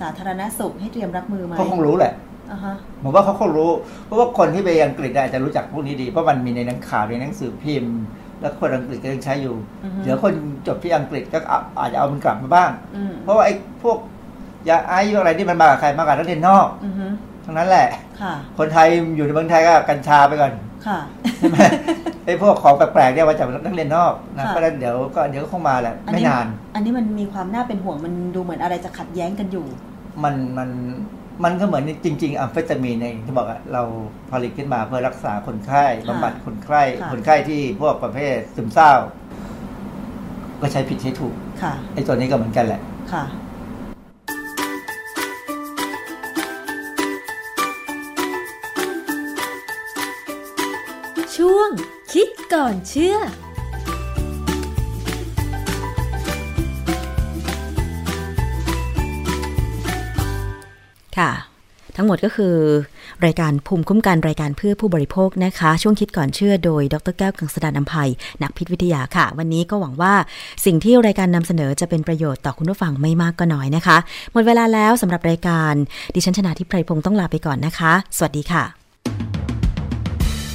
สาธารณสุขให้เตรียมรับมือไหมเขาคงรู้แหละอ่าฮะผมว่าเขาคงรู้ เพราะว่าคนที่ไปอังกฤษอาจจะรู้จักพวกนี้ดี เพราะมันมีในหนังข่าวในหนังสือพิมพ์ แล้วคนอังกฤษก็ยังใช้อยู่อือฮึเดี๋ยวคนจบที่อังกฤษก็เอาอาจจะเอามันกลับมาบ้างอืมเพราะว่าไอ้พวกยาไอซ์พวกอะไรที่มันมากับใครมากับนักเรียนนอกอือฮึ ทั้งนั้นแหละ ค่ะ คนไทยอยู่ในเมืองไทยก็กัญชาไปก่อน ค่ะใช่ไหมไอ้พวกของแปลกๆเนี่ยมาจากนักเรียนนอกนะค่ะเพราะฉะนั้นเดี๋ยวก็เดี๋ยวก็คงมาแหละไม่นาน อันนี้มันมีความน่าเป็นห่วงมันดูเหมือนอะไรจะขัดแย้งกันอยู่ มันมันมันก็เหมือนจริง ๆอัมเฟตามีนเนี่ยที่บอกอะเราผลิตขึ้นมาเพื่อรักษาคนไข้ค่ะบำบัดคนไข้ค่ะคนไข้ที่พวกประเภทซึมเศร้า ก็ใช้ผิดใช้ถูกค่ะไอ้ตัวนี้ก็เหมือนกันแหละ ก่อนเชื่อค่ะทั้งหมดก็คือ รายการภูมิคุ้มกันรายการเพื่อผู้บริโภคนะคะ ช่วงคิดก่อนเชื่อโดยดรแก้วกังสดานนภัย นักพิษวิทยาค่ะ วันนี้ก็หวังว่าสิ่งที่รายการนำเสนอจะเป็นประโยชน์ต่อคุณผู้ฟังไม่มากก็น้อยนะคะ หมดเวลาแล้วสำหรับรายการดิฉันชนะทิพไพรพงศ์ต้องลาไปก่อนนะคะ สวัสดีค่ะ